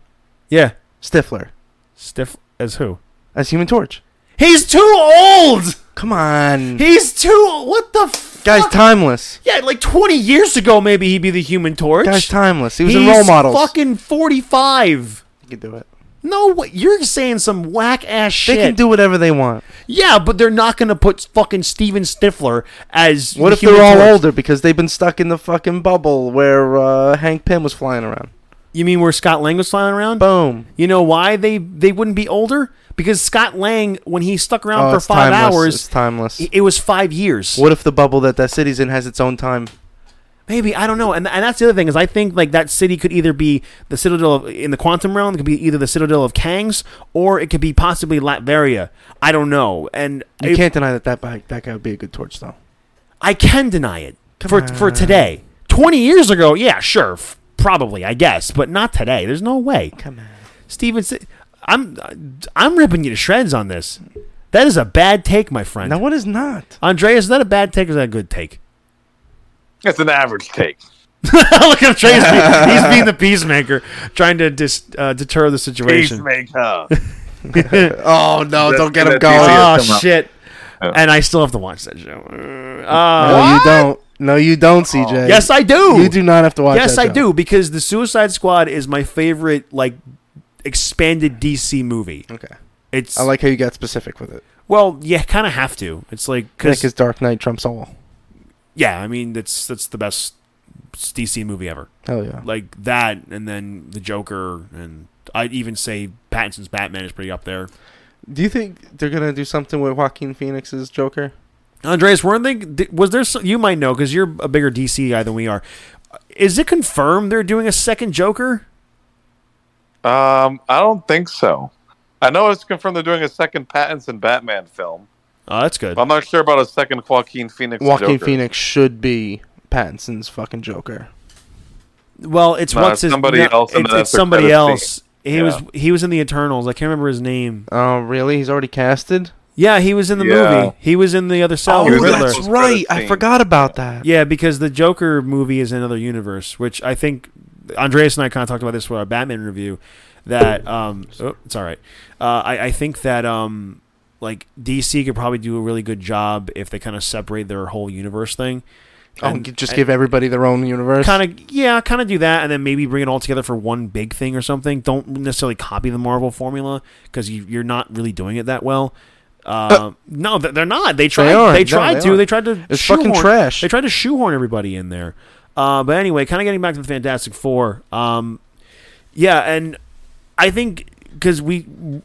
Speaker 1: Yeah,
Speaker 2: Stifler
Speaker 1: stiff as who?
Speaker 2: as Human Torch.
Speaker 1: He's too old.
Speaker 2: Come on,
Speaker 1: He's too. What the fuck?
Speaker 2: guy's timeless.
Speaker 1: yeah, like twenty years ago, maybe he'd be the Human Torch.
Speaker 2: Guy's timeless. He was
Speaker 1: He's
Speaker 2: in role model.
Speaker 1: Fucking forty-five.
Speaker 2: You can do it.
Speaker 1: No, what you're saying some whack ass shit.
Speaker 2: They can do whatever they want.
Speaker 1: yeah, but they're not gonna put fucking Steven Stifler as.
Speaker 2: What
Speaker 1: the
Speaker 2: if they're all
Speaker 1: Torch.
Speaker 2: older because they've been stuck in the fucking bubble where uh, Hank Pym was flying around?
Speaker 1: You mean where Scott Lang was flying around?
Speaker 2: Boom.
Speaker 1: You know why they they wouldn't be older? Because Scott Lang, when he stuck around
Speaker 2: Oh,
Speaker 1: for five
Speaker 2: timeless.
Speaker 1: hours,
Speaker 2: It's timeless.
Speaker 1: it it was five years.
Speaker 2: What if the bubble that that city's in has its own time?
Speaker 1: Maybe I don't know, and and that's the other thing is I think like that city could either be the Citadel of, in the quantum realm. It could be either the Citadel of Kangs or it could be possibly Latveria. I don't know, and
Speaker 2: You
Speaker 1: if-
Speaker 2: can't deny that that, guy- that guy would be a good torch, though.
Speaker 1: I can deny it for for
Speaker 2: on.
Speaker 1: today. Twenty years ago, yeah, sure, f- probably, I guess, but not today. There's no way.
Speaker 2: Come on.
Speaker 1: Steven, I'm I'm ripping you to shreds on this. That is a bad take, my friend.
Speaker 2: No, what is not?
Speaker 1: Andreas, is that a bad take or is that a good take?
Speaker 3: It's an average take.
Speaker 1: Look at Andreas. being- He's being the peacemaker, trying to dis, uh, deter the situation.
Speaker 3: Peacemaker.
Speaker 2: Oh no!
Speaker 3: That's-
Speaker 2: Don't get him going.
Speaker 1: Oh shit!
Speaker 3: Yeah.
Speaker 1: And I still have to watch that show.
Speaker 2: no,
Speaker 1: Uh,
Speaker 2: you don't. No, you don't, CJ.
Speaker 1: yes, I do.
Speaker 2: You do not have to watch.
Speaker 1: Yes,
Speaker 2: that
Speaker 1: I
Speaker 2: show.
Speaker 1: do because the Suicide Squad is my favorite like expanded DC movie.
Speaker 2: Okay.
Speaker 1: It's
Speaker 2: I like how you got specific with it.
Speaker 1: well, you kind of have to. It's like
Speaker 2: Because
Speaker 1: because
Speaker 2: Dark Knight trumps all.
Speaker 1: Yeah, I mean that's that's the best DC movie ever.
Speaker 2: Hell yeah.
Speaker 1: Like that, and then the Joker, and I'd even say Pattinson's Batman is pretty up there.
Speaker 2: Do you think they're gonna do something with Joaquin Phoenix's Joker?
Speaker 1: Andreas, weren't they? Was there? some- You might know because you're a bigger DC guy than we are. Is it confirmed they're doing a second Joker?
Speaker 3: Um, I don't think so. I know it's confirmed they're doing a second Pattinson Batman film.
Speaker 1: Oh, that's good.
Speaker 3: But I'm not sure about a second Joaquin Phoenix.
Speaker 2: Joaquin
Speaker 3: Joker.
Speaker 2: Phoenix should be Pattinson's fucking Joker.
Speaker 1: Well, it's
Speaker 3: No,
Speaker 1: what's
Speaker 3: it's
Speaker 1: his
Speaker 3: somebody
Speaker 1: no,
Speaker 3: else in
Speaker 1: It's,
Speaker 3: the
Speaker 1: it's somebody
Speaker 3: credit
Speaker 1: else. He
Speaker 3: Yeah.
Speaker 1: was he was in the Eternals. I can't remember his name.
Speaker 2: Oh, really? He's already casted?
Speaker 1: Yeah, he was in the
Speaker 3: Yeah.
Speaker 1: movie. He was in the other side.
Speaker 2: Oh,
Speaker 3: He
Speaker 1: Riddler.
Speaker 2: that's
Speaker 3: those
Speaker 2: right. I
Speaker 3: scenes.
Speaker 2: forgot about that.
Speaker 1: Yeah, because the Joker movie is another universe, which I think Andreas and I kind of talked about this with our Batman review. That um, oh, it's all right. Uh, I I think that um, like DC could probably do a really good job if they kind of separate their whole universe thing.
Speaker 2: Oh, g- just give everybody their own universe.
Speaker 1: kind of yeah, kind of do that, and then maybe bring it all together for one big thing or something. Don't necessarily copy the Marvel formula because you, you're not really doing it that well. Um, no, they're not. They tried.
Speaker 2: are.
Speaker 1: They
Speaker 2: No,
Speaker 1: tried
Speaker 2: they
Speaker 1: to.
Speaker 2: are.
Speaker 1: They tried to.
Speaker 2: It's fucking trash.
Speaker 1: They tried to shoehorn everybody in there. Uh, but anyway, kind of getting back to the Fantastic Four. Um, yeah, and I think because we,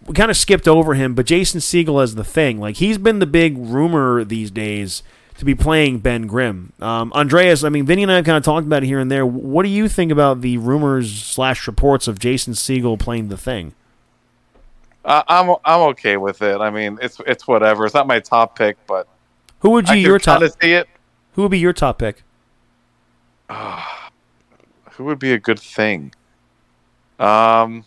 Speaker 1: we kind of skipped over him, but Jason Segel as the thing, like he's been the big rumor these days to be playing Ben Grimm. Um, Andreas, I mean, Vinny and I have kind of talked about it here and there. What do you think about the rumors slash reports of Jason Segel playing the thing?
Speaker 3: Uh, I'm I'm okay with it. I mean, it's it's whatever. It's not my top pick, but
Speaker 1: Who would
Speaker 3: can
Speaker 1: your top?
Speaker 3: see it.
Speaker 1: Who would be your top pick?
Speaker 3: Who would be a good thing? Um,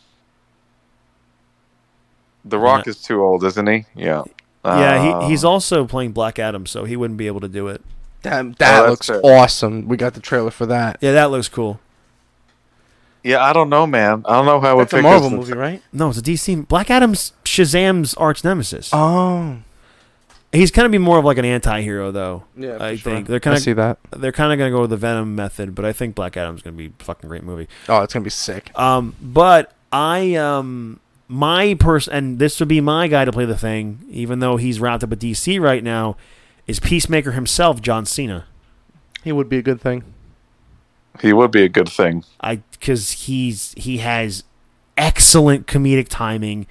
Speaker 3: The Rock is too old, isn't he? Yeah.
Speaker 1: yeah,
Speaker 3: Uh,
Speaker 1: he, he's also playing Black Adam, so he wouldn't be able to do it.
Speaker 2: Damn, that
Speaker 3: that's
Speaker 2: looks
Speaker 3: fair.
Speaker 2: awesome. We got the trailer for that.
Speaker 1: Yeah, that looks cool.
Speaker 3: Yeah, I don't know, man. I don't know who I would
Speaker 2: That's a. Marvel
Speaker 3: as the-
Speaker 2: movie, right?
Speaker 1: No, it's a DC. Black Adam's Shazam's arch nemesis.
Speaker 2: Oh,
Speaker 1: He's kind of be more of like an anti-hero, though.
Speaker 2: yeah.
Speaker 1: I
Speaker 2: for sure.
Speaker 1: think they're
Speaker 2: I
Speaker 1: kind
Speaker 2: see
Speaker 1: of
Speaker 2: that.
Speaker 1: they're kind of gonna go with the Venom method, but I think Black Adam's gonna be a fucking great movie.
Speaker 2: Oh, it's gonna be sick.
Speaker 1: Um, but I um my person, and this would be my guy to play the thing, even though he's wrapped up with DC right now, is Peacemaker himself, John Cena.
Speaker 2: He would be a good thing.
Speaker 3: He would be a good thing.
Speaker 1: I because he's he has excellent comedic timing.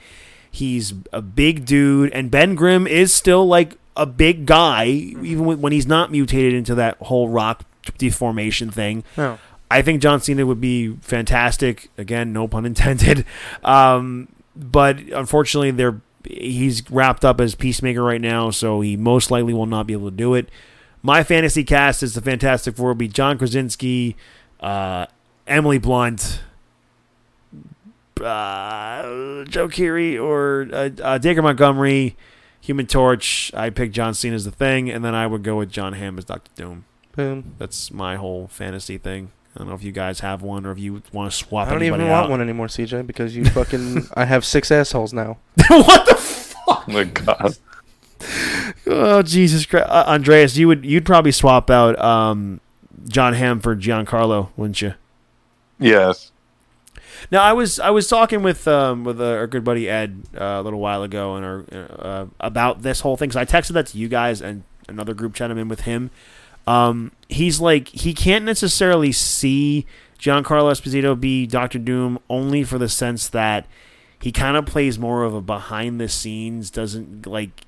Speaker 1: He's a big dude, and Ben Grimm is still like a big guy, even when when he's not mutated into that whole rock deformation thing.
Speaker 2: No.
Speaker 1: I think John Cena would be fantastic. Again, no pun intended. Um, but unfortunately, they're he's wrapped up as Peacemaker right now, so he most likely will not be able to do it. My fantasy cast is the Fantastic Four: would be John Krasinski, uh, Emily Blunt, uh, Joe Keery, or uh, uh, Dacre Montgomery, Human Torch. I pick John Cena as the thing, and then I would go with John Hamm as Doctor Doom.
Speaker 2: Boom.
Speaker 1: That's my whole fantasy thing. I don't know if you guys have one or if you want to swap out.
Speaker 2: I don't even
Speaker 1: out.
Speaker 2: want one anymore, CJ, because you fucking. I have six assholes now.
Speaker 1: what the fuck?
Speaker 3: Oh my God.
Speaker 1: Oh Jesus Christ, uh, Andreas, you would you'd probably swap out um, John Hamm for Giancarlo, wouldn't you?
Speaker 3: Yes.
Speaker 1: Now I was I was talking with um, with uh, our good buddy Ed uh, a little while ago and our, uh, about this whole thing. So I texted that to you guys and another group chat I'm in with him. Um, he's like he can't necessarily see Giancarlo Esposito be Doctor Doom only for the sense that he kind of plays more of a behind the scenes, doesn't like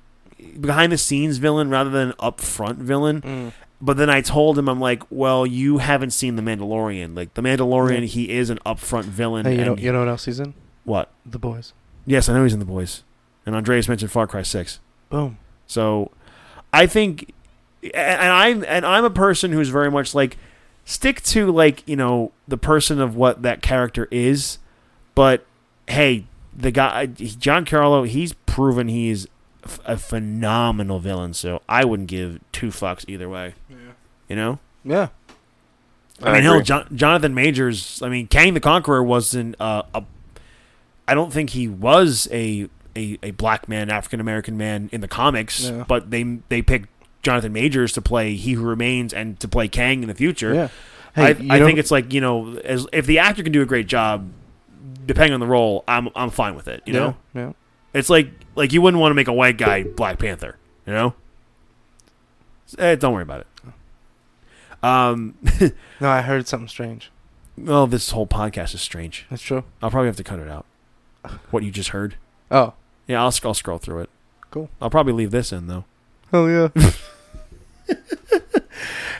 Speaker 1: behind the scenes villain rather than an upfront villain.
Speaker 2: Mm.
Speaker 1: But then I told him, I'm like, well, you haven't seen The Mandalorian. Like, The Mandalorian,
Speaker 2: Yeah.
Speaker 1: he is an upfront villain.
Speaker 2: Hey, you know, you know what else he's in?
Speaker 1: what?
Speaker 2: The Boys.
Speaker 1: Yes, I know he's in The Boys. And Andreas mentioned Far Cry 6.
Speaker 2: Boom.
Speaker 1: So I think, and I'm, and I'm a person who's very much like, stick to, like, you know, the person of what that character is. But, hey, the guy, Giancarlo, he's proven he's f- a phenomenal villain. So I wouldn't give two fucks either way. Yeah. You know?
Speaker 2: Yeah.
Speaker 1: I mean, hell,
Speaker 3: agree.
Speaker 1: Jon- Jonathan Majors. I mean, Kang the Conqueror wasn't uh, a. I don't think he was a a, a black man, African American man in the comics,
Speaker 2: Yeah.
Speaker 1: but they they picked Jonathan Majors to play He Who Remains and to play Kang in the future.
Speaker 2: Yeah.
Speaker 1: I, I think it's like you know, as if the actor can do a great job, depending on the role, I'm I'm fine with it. You know,
Speaker 2: yeah.
Speaker 1: it's like like you wouldn't want to make a white guy Black Panther. You know, eh, don't worry about it. Um,
Speaker 2: No, I heard something strange.
Speaker 1: well, this whole podcast is strange.
Speaker 2: That's true.
Speaker 1: I'll probably have to cut it out. What you just heard.
Speaker 2: Oh,
Speaker 1: Yeah, I'll, I'll scroll through it.
Speaker 2: Cool.
Speaker 1: I'll probably leave this in though.
Speaker 2: Hell yeah.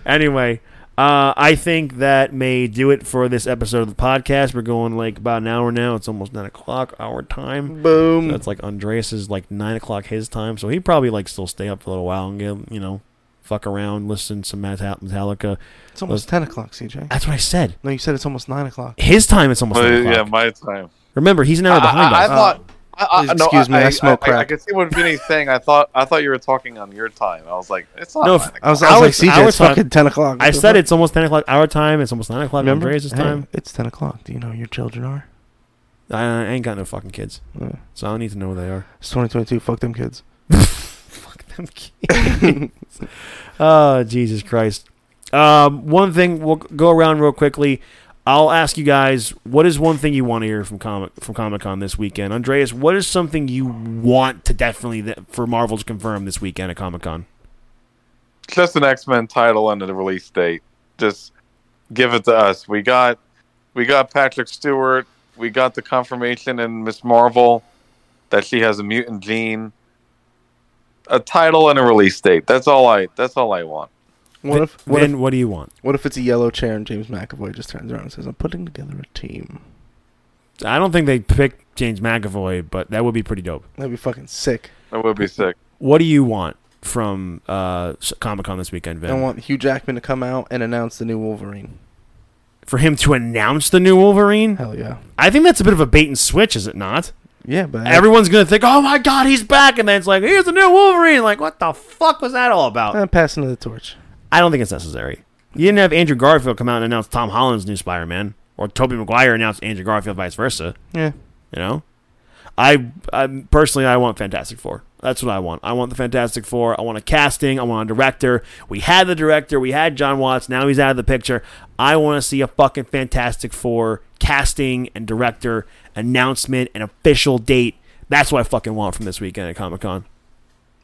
Speaker 1: Anyway, uh, I think that may do it for this episode of the podcast. We're going like about an hour now. It's almost nine o'clock our time.
Speaker 2: Boom.
Speaker 1: That's like Andreas's like nine o'clock his time, so he probably like still stay up for a little while and get you know, fuck around, listen to some Metallica.
Speaker 2: It's almost ten o'clock, CJ.
Speaker 1: That's what I said.
Speaker 2: No, you said it's almost nine o'clock.
Speaker 1: His time it's almost
Speaker 3: Well,
Speaker 1: nine
Speaker 3: yeah, my time.
Speaker 1: Remember, he's an hour behind
Speaker 3: I, I
Speaker 1: us.
Speaker 3: thought. I, I,
Speaker 2: Please
Speaker 3: no,
Speaker 2: excuse me, I smoke
Speaker 3: I, I,
Speaker 2: crack.
Speaker 3: can see what Vinny's saying. I thought I thought you were talking on your time. I was like, it's not.
Speaker 1: No, if-
Speaker 2: I was, I was like, CJ,
Speaker 1: our
Speaker 2: it's
Speaker 1: time-
Speaker 2: fucking ten o'clock.
Speaker 1: I said it's almost ten o'clock our time. It's almost nine o'clock
Speaker 2: Remember?
Speaker 1: Andreas's
Speaker 2: Hey,
Speaker 1: time.
Speaker 2: it's ten o'clock. Do you know who your children are?
Speaker 1: I, I ain't got no fucking kids,
Speaker 2: Uh,
Speaker 1: so I don't need to know who they are.
Speaker 2: it's 2022. Fuck them kids.
Speaker 1: Fuck them kids. oh Jesus Christ! Um, one thing we'll go around real quickly. I'll ask you guys, what is one thing you want to hear from comic from Comic Con this weekend? Andreas, what is something you want to definitely that, for Marvel to confirm this weekend at Comic Con?
Speaker 3: just an X Men title and a release date. Just give it to us. We got we got Patrick Stewart. We got the confirmation in Ms. Marvel that she has a mutant gene. A title and a release date. That's all I. That's all I want.
Speaker 2: What if what
Speaker 1: Vin,
Speaker 2: if
Speaker 1: what do you want?
Speaker 2: what if it's a yellow chair and James McAvoy just turns around and says, "I'm putting together a team."
Speaker 1: I don't think they picked James McAvoy, but that would be pretty dope.
Speaker 2: That'd be fucking sick.
Speaker 3: That would be sick.
Speaker 1: What do you want from uh, Comic Con this weekend, Vin?
Speaker 2: I want Hugh Jackman to come out and announce the new Wolverine.
Speaker 1: for him to announce the new Wolverine?
Speaker 2: Hell yeah.
Speaker 1: I think that's a bit of a bait and switch, is it not?
Speaker 2: Yeah, but
Speaker 1: Everyone's gonna think, "Oh my God, he's back," and then it's like, "Here's the new Wolverine." Like, what the fuck was that all about?
Speaker 2: I'm passing the torch.
Speaker 1: I don't think it's necessary. You didn't have Andrew Garfield come out and announce Tom Holland's new Spider-Man, or Tobey Maguire announce Andrew Garfield, vice versa.
Speaker 2: Yeah.
Speaker 1: You know, I, I personally I want Fantastic Four. That's what I want. I want the Fantastic Four. I want a casting. I want a director. We had the director. We had John Watts. Now he's out of the picture. I want to see a fucking Fantastic Four casting and director announcement and official date. That's what I fucking want from this weekend at Comic Con.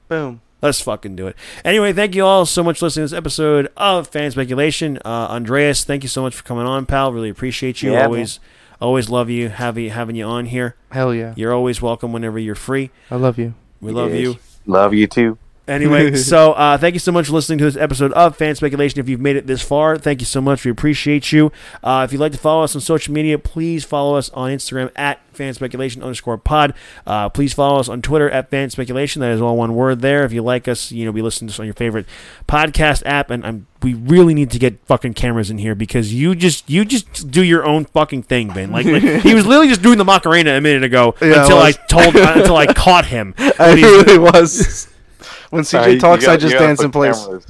Speaker 2: Boom.
Speaker 1: Let's fucking do it. Anyway, thank you all so much for listening to this episode of Fan Speculation. Uh, Andreas, thank you so much for coming on, pal. Really appreciate you.
Speaker 3: Yeah, man.
Speaker 1: always, always love you having having you on here.
Speaker 2: Hell yeah.
Speaker 1: You're always welcome whenever you're free.
Speaker 2: I love you.
Speaker 1: We love
Speaker 3: Yes.
Speaker 1: you.
Speaker 3: Love you too.
Speaker 1: Anyway, so uh, thank you so much for listening to this episode of Fan Speculation. If you've made it this far, thank you so much. We appreciate you. Uh, if you'd like to follow us on social media, please follow us on Instagram at Fan Speculation underscore pod. Uh, please follow us on Twitter at Fan Speculation. That is all one word there. If you like us, you know, be listening to us on your favorite podcast app. And I'm, we really need to get fucking cameras in here because you just you just do your own fucking thing, Ben. Like, like he was literally just doing the Macarena a minute ago
Speaker 2: Yeah,
Speaker 1: until I
Speaker 2: was.
Speaker 1: told until I caught him.
Speaker 2: I really was. When CJ
Speaker 3: Alright,
Speaker 2: talks,
Speaker 3: got-
Speaker 2: I just
Speaker 3: you
Speaker 2: dance
Speaker 3: put
Speaker 2: in place.
Speaker 3: cameras.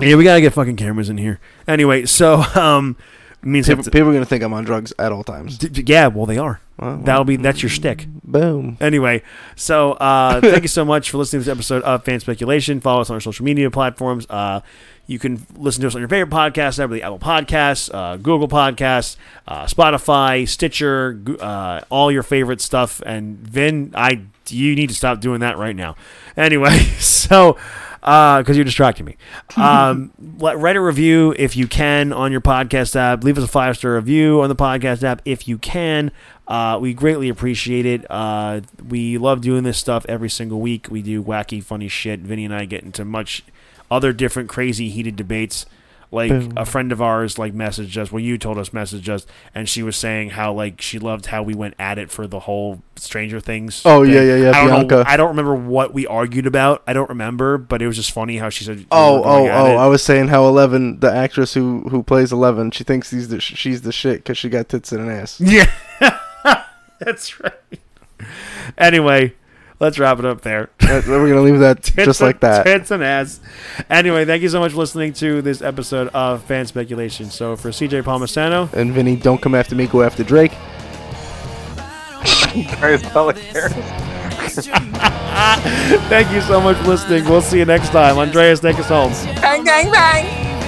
Speaker 1: Yeah, we gotta get fucking cameras in here. Anyway, so um, means
Speaker 2: People,
Speaker 1: have
Speaker 2: people are gonna think I'm on drugs at all times.
Speaker 1: d- yeah, well they are.
Speaker 2: Well,
Speaker 1: That'll be that's your stick.
Speaker 2: boom.
Speaker 1: Anyway, so uh, thank you so much for listening to this episode of Fan Speculation. Follow us on our social media platforms. Uh, you can listen to us on your favorite podcast app, the Apple Podcasts, uh, Google Podcasts, uh, Spotify, Stitcher, uh, all your favorite stuff. And Vin, I you need to stop doing that right now. Anyway, so because you're distracting me. Um, let, write a review if you can on your podcast app. Leave us a five star review on the podcast app if you can. Uh, we greatly appreciate it. Uh, we love doing this stuff every single week. We do wacky, funny shit. Vinny and I get into much other different, crazy, heated debates. Like
Speaker 2: Boom.
Speaker 1: a friend of ours, like messaged us. Well, you told us messaged us, and she was saying how like she loved how we went at it for the whole Stranger Things.
Speaker 2: Oh,
Speaker 1: thing.
Speaker 2: yeah, yeah, yeah,
Speaker 1: I don't know.
Speaker 2: Bianca.
Speaker 1: I don't remember what we argued about. I don't remember, but it was just funny how she said.
Speaker 2: Oh, oh, oh! I was saying how Eleven, the actress who who plays Eleven, she thinks he's the she's the shit because she got tits and an ass.
Speaker 1: Yeah, that's right. Anyway, let's wrap it up there.
Speaker 2: We're gonna leave that just like that.
Speaker 1: Tits and ass. Anyway, thank you so much for listening to this episode of Fan Speculation. So for CJ Palmisano,
Speaker 2: And Vinny, don't come after me. Go after Drake.
Speaker 1: Thank you so much for listening. We'll see you next time. Andreas, take us home.
Speaker 4: Bang, bang, bang.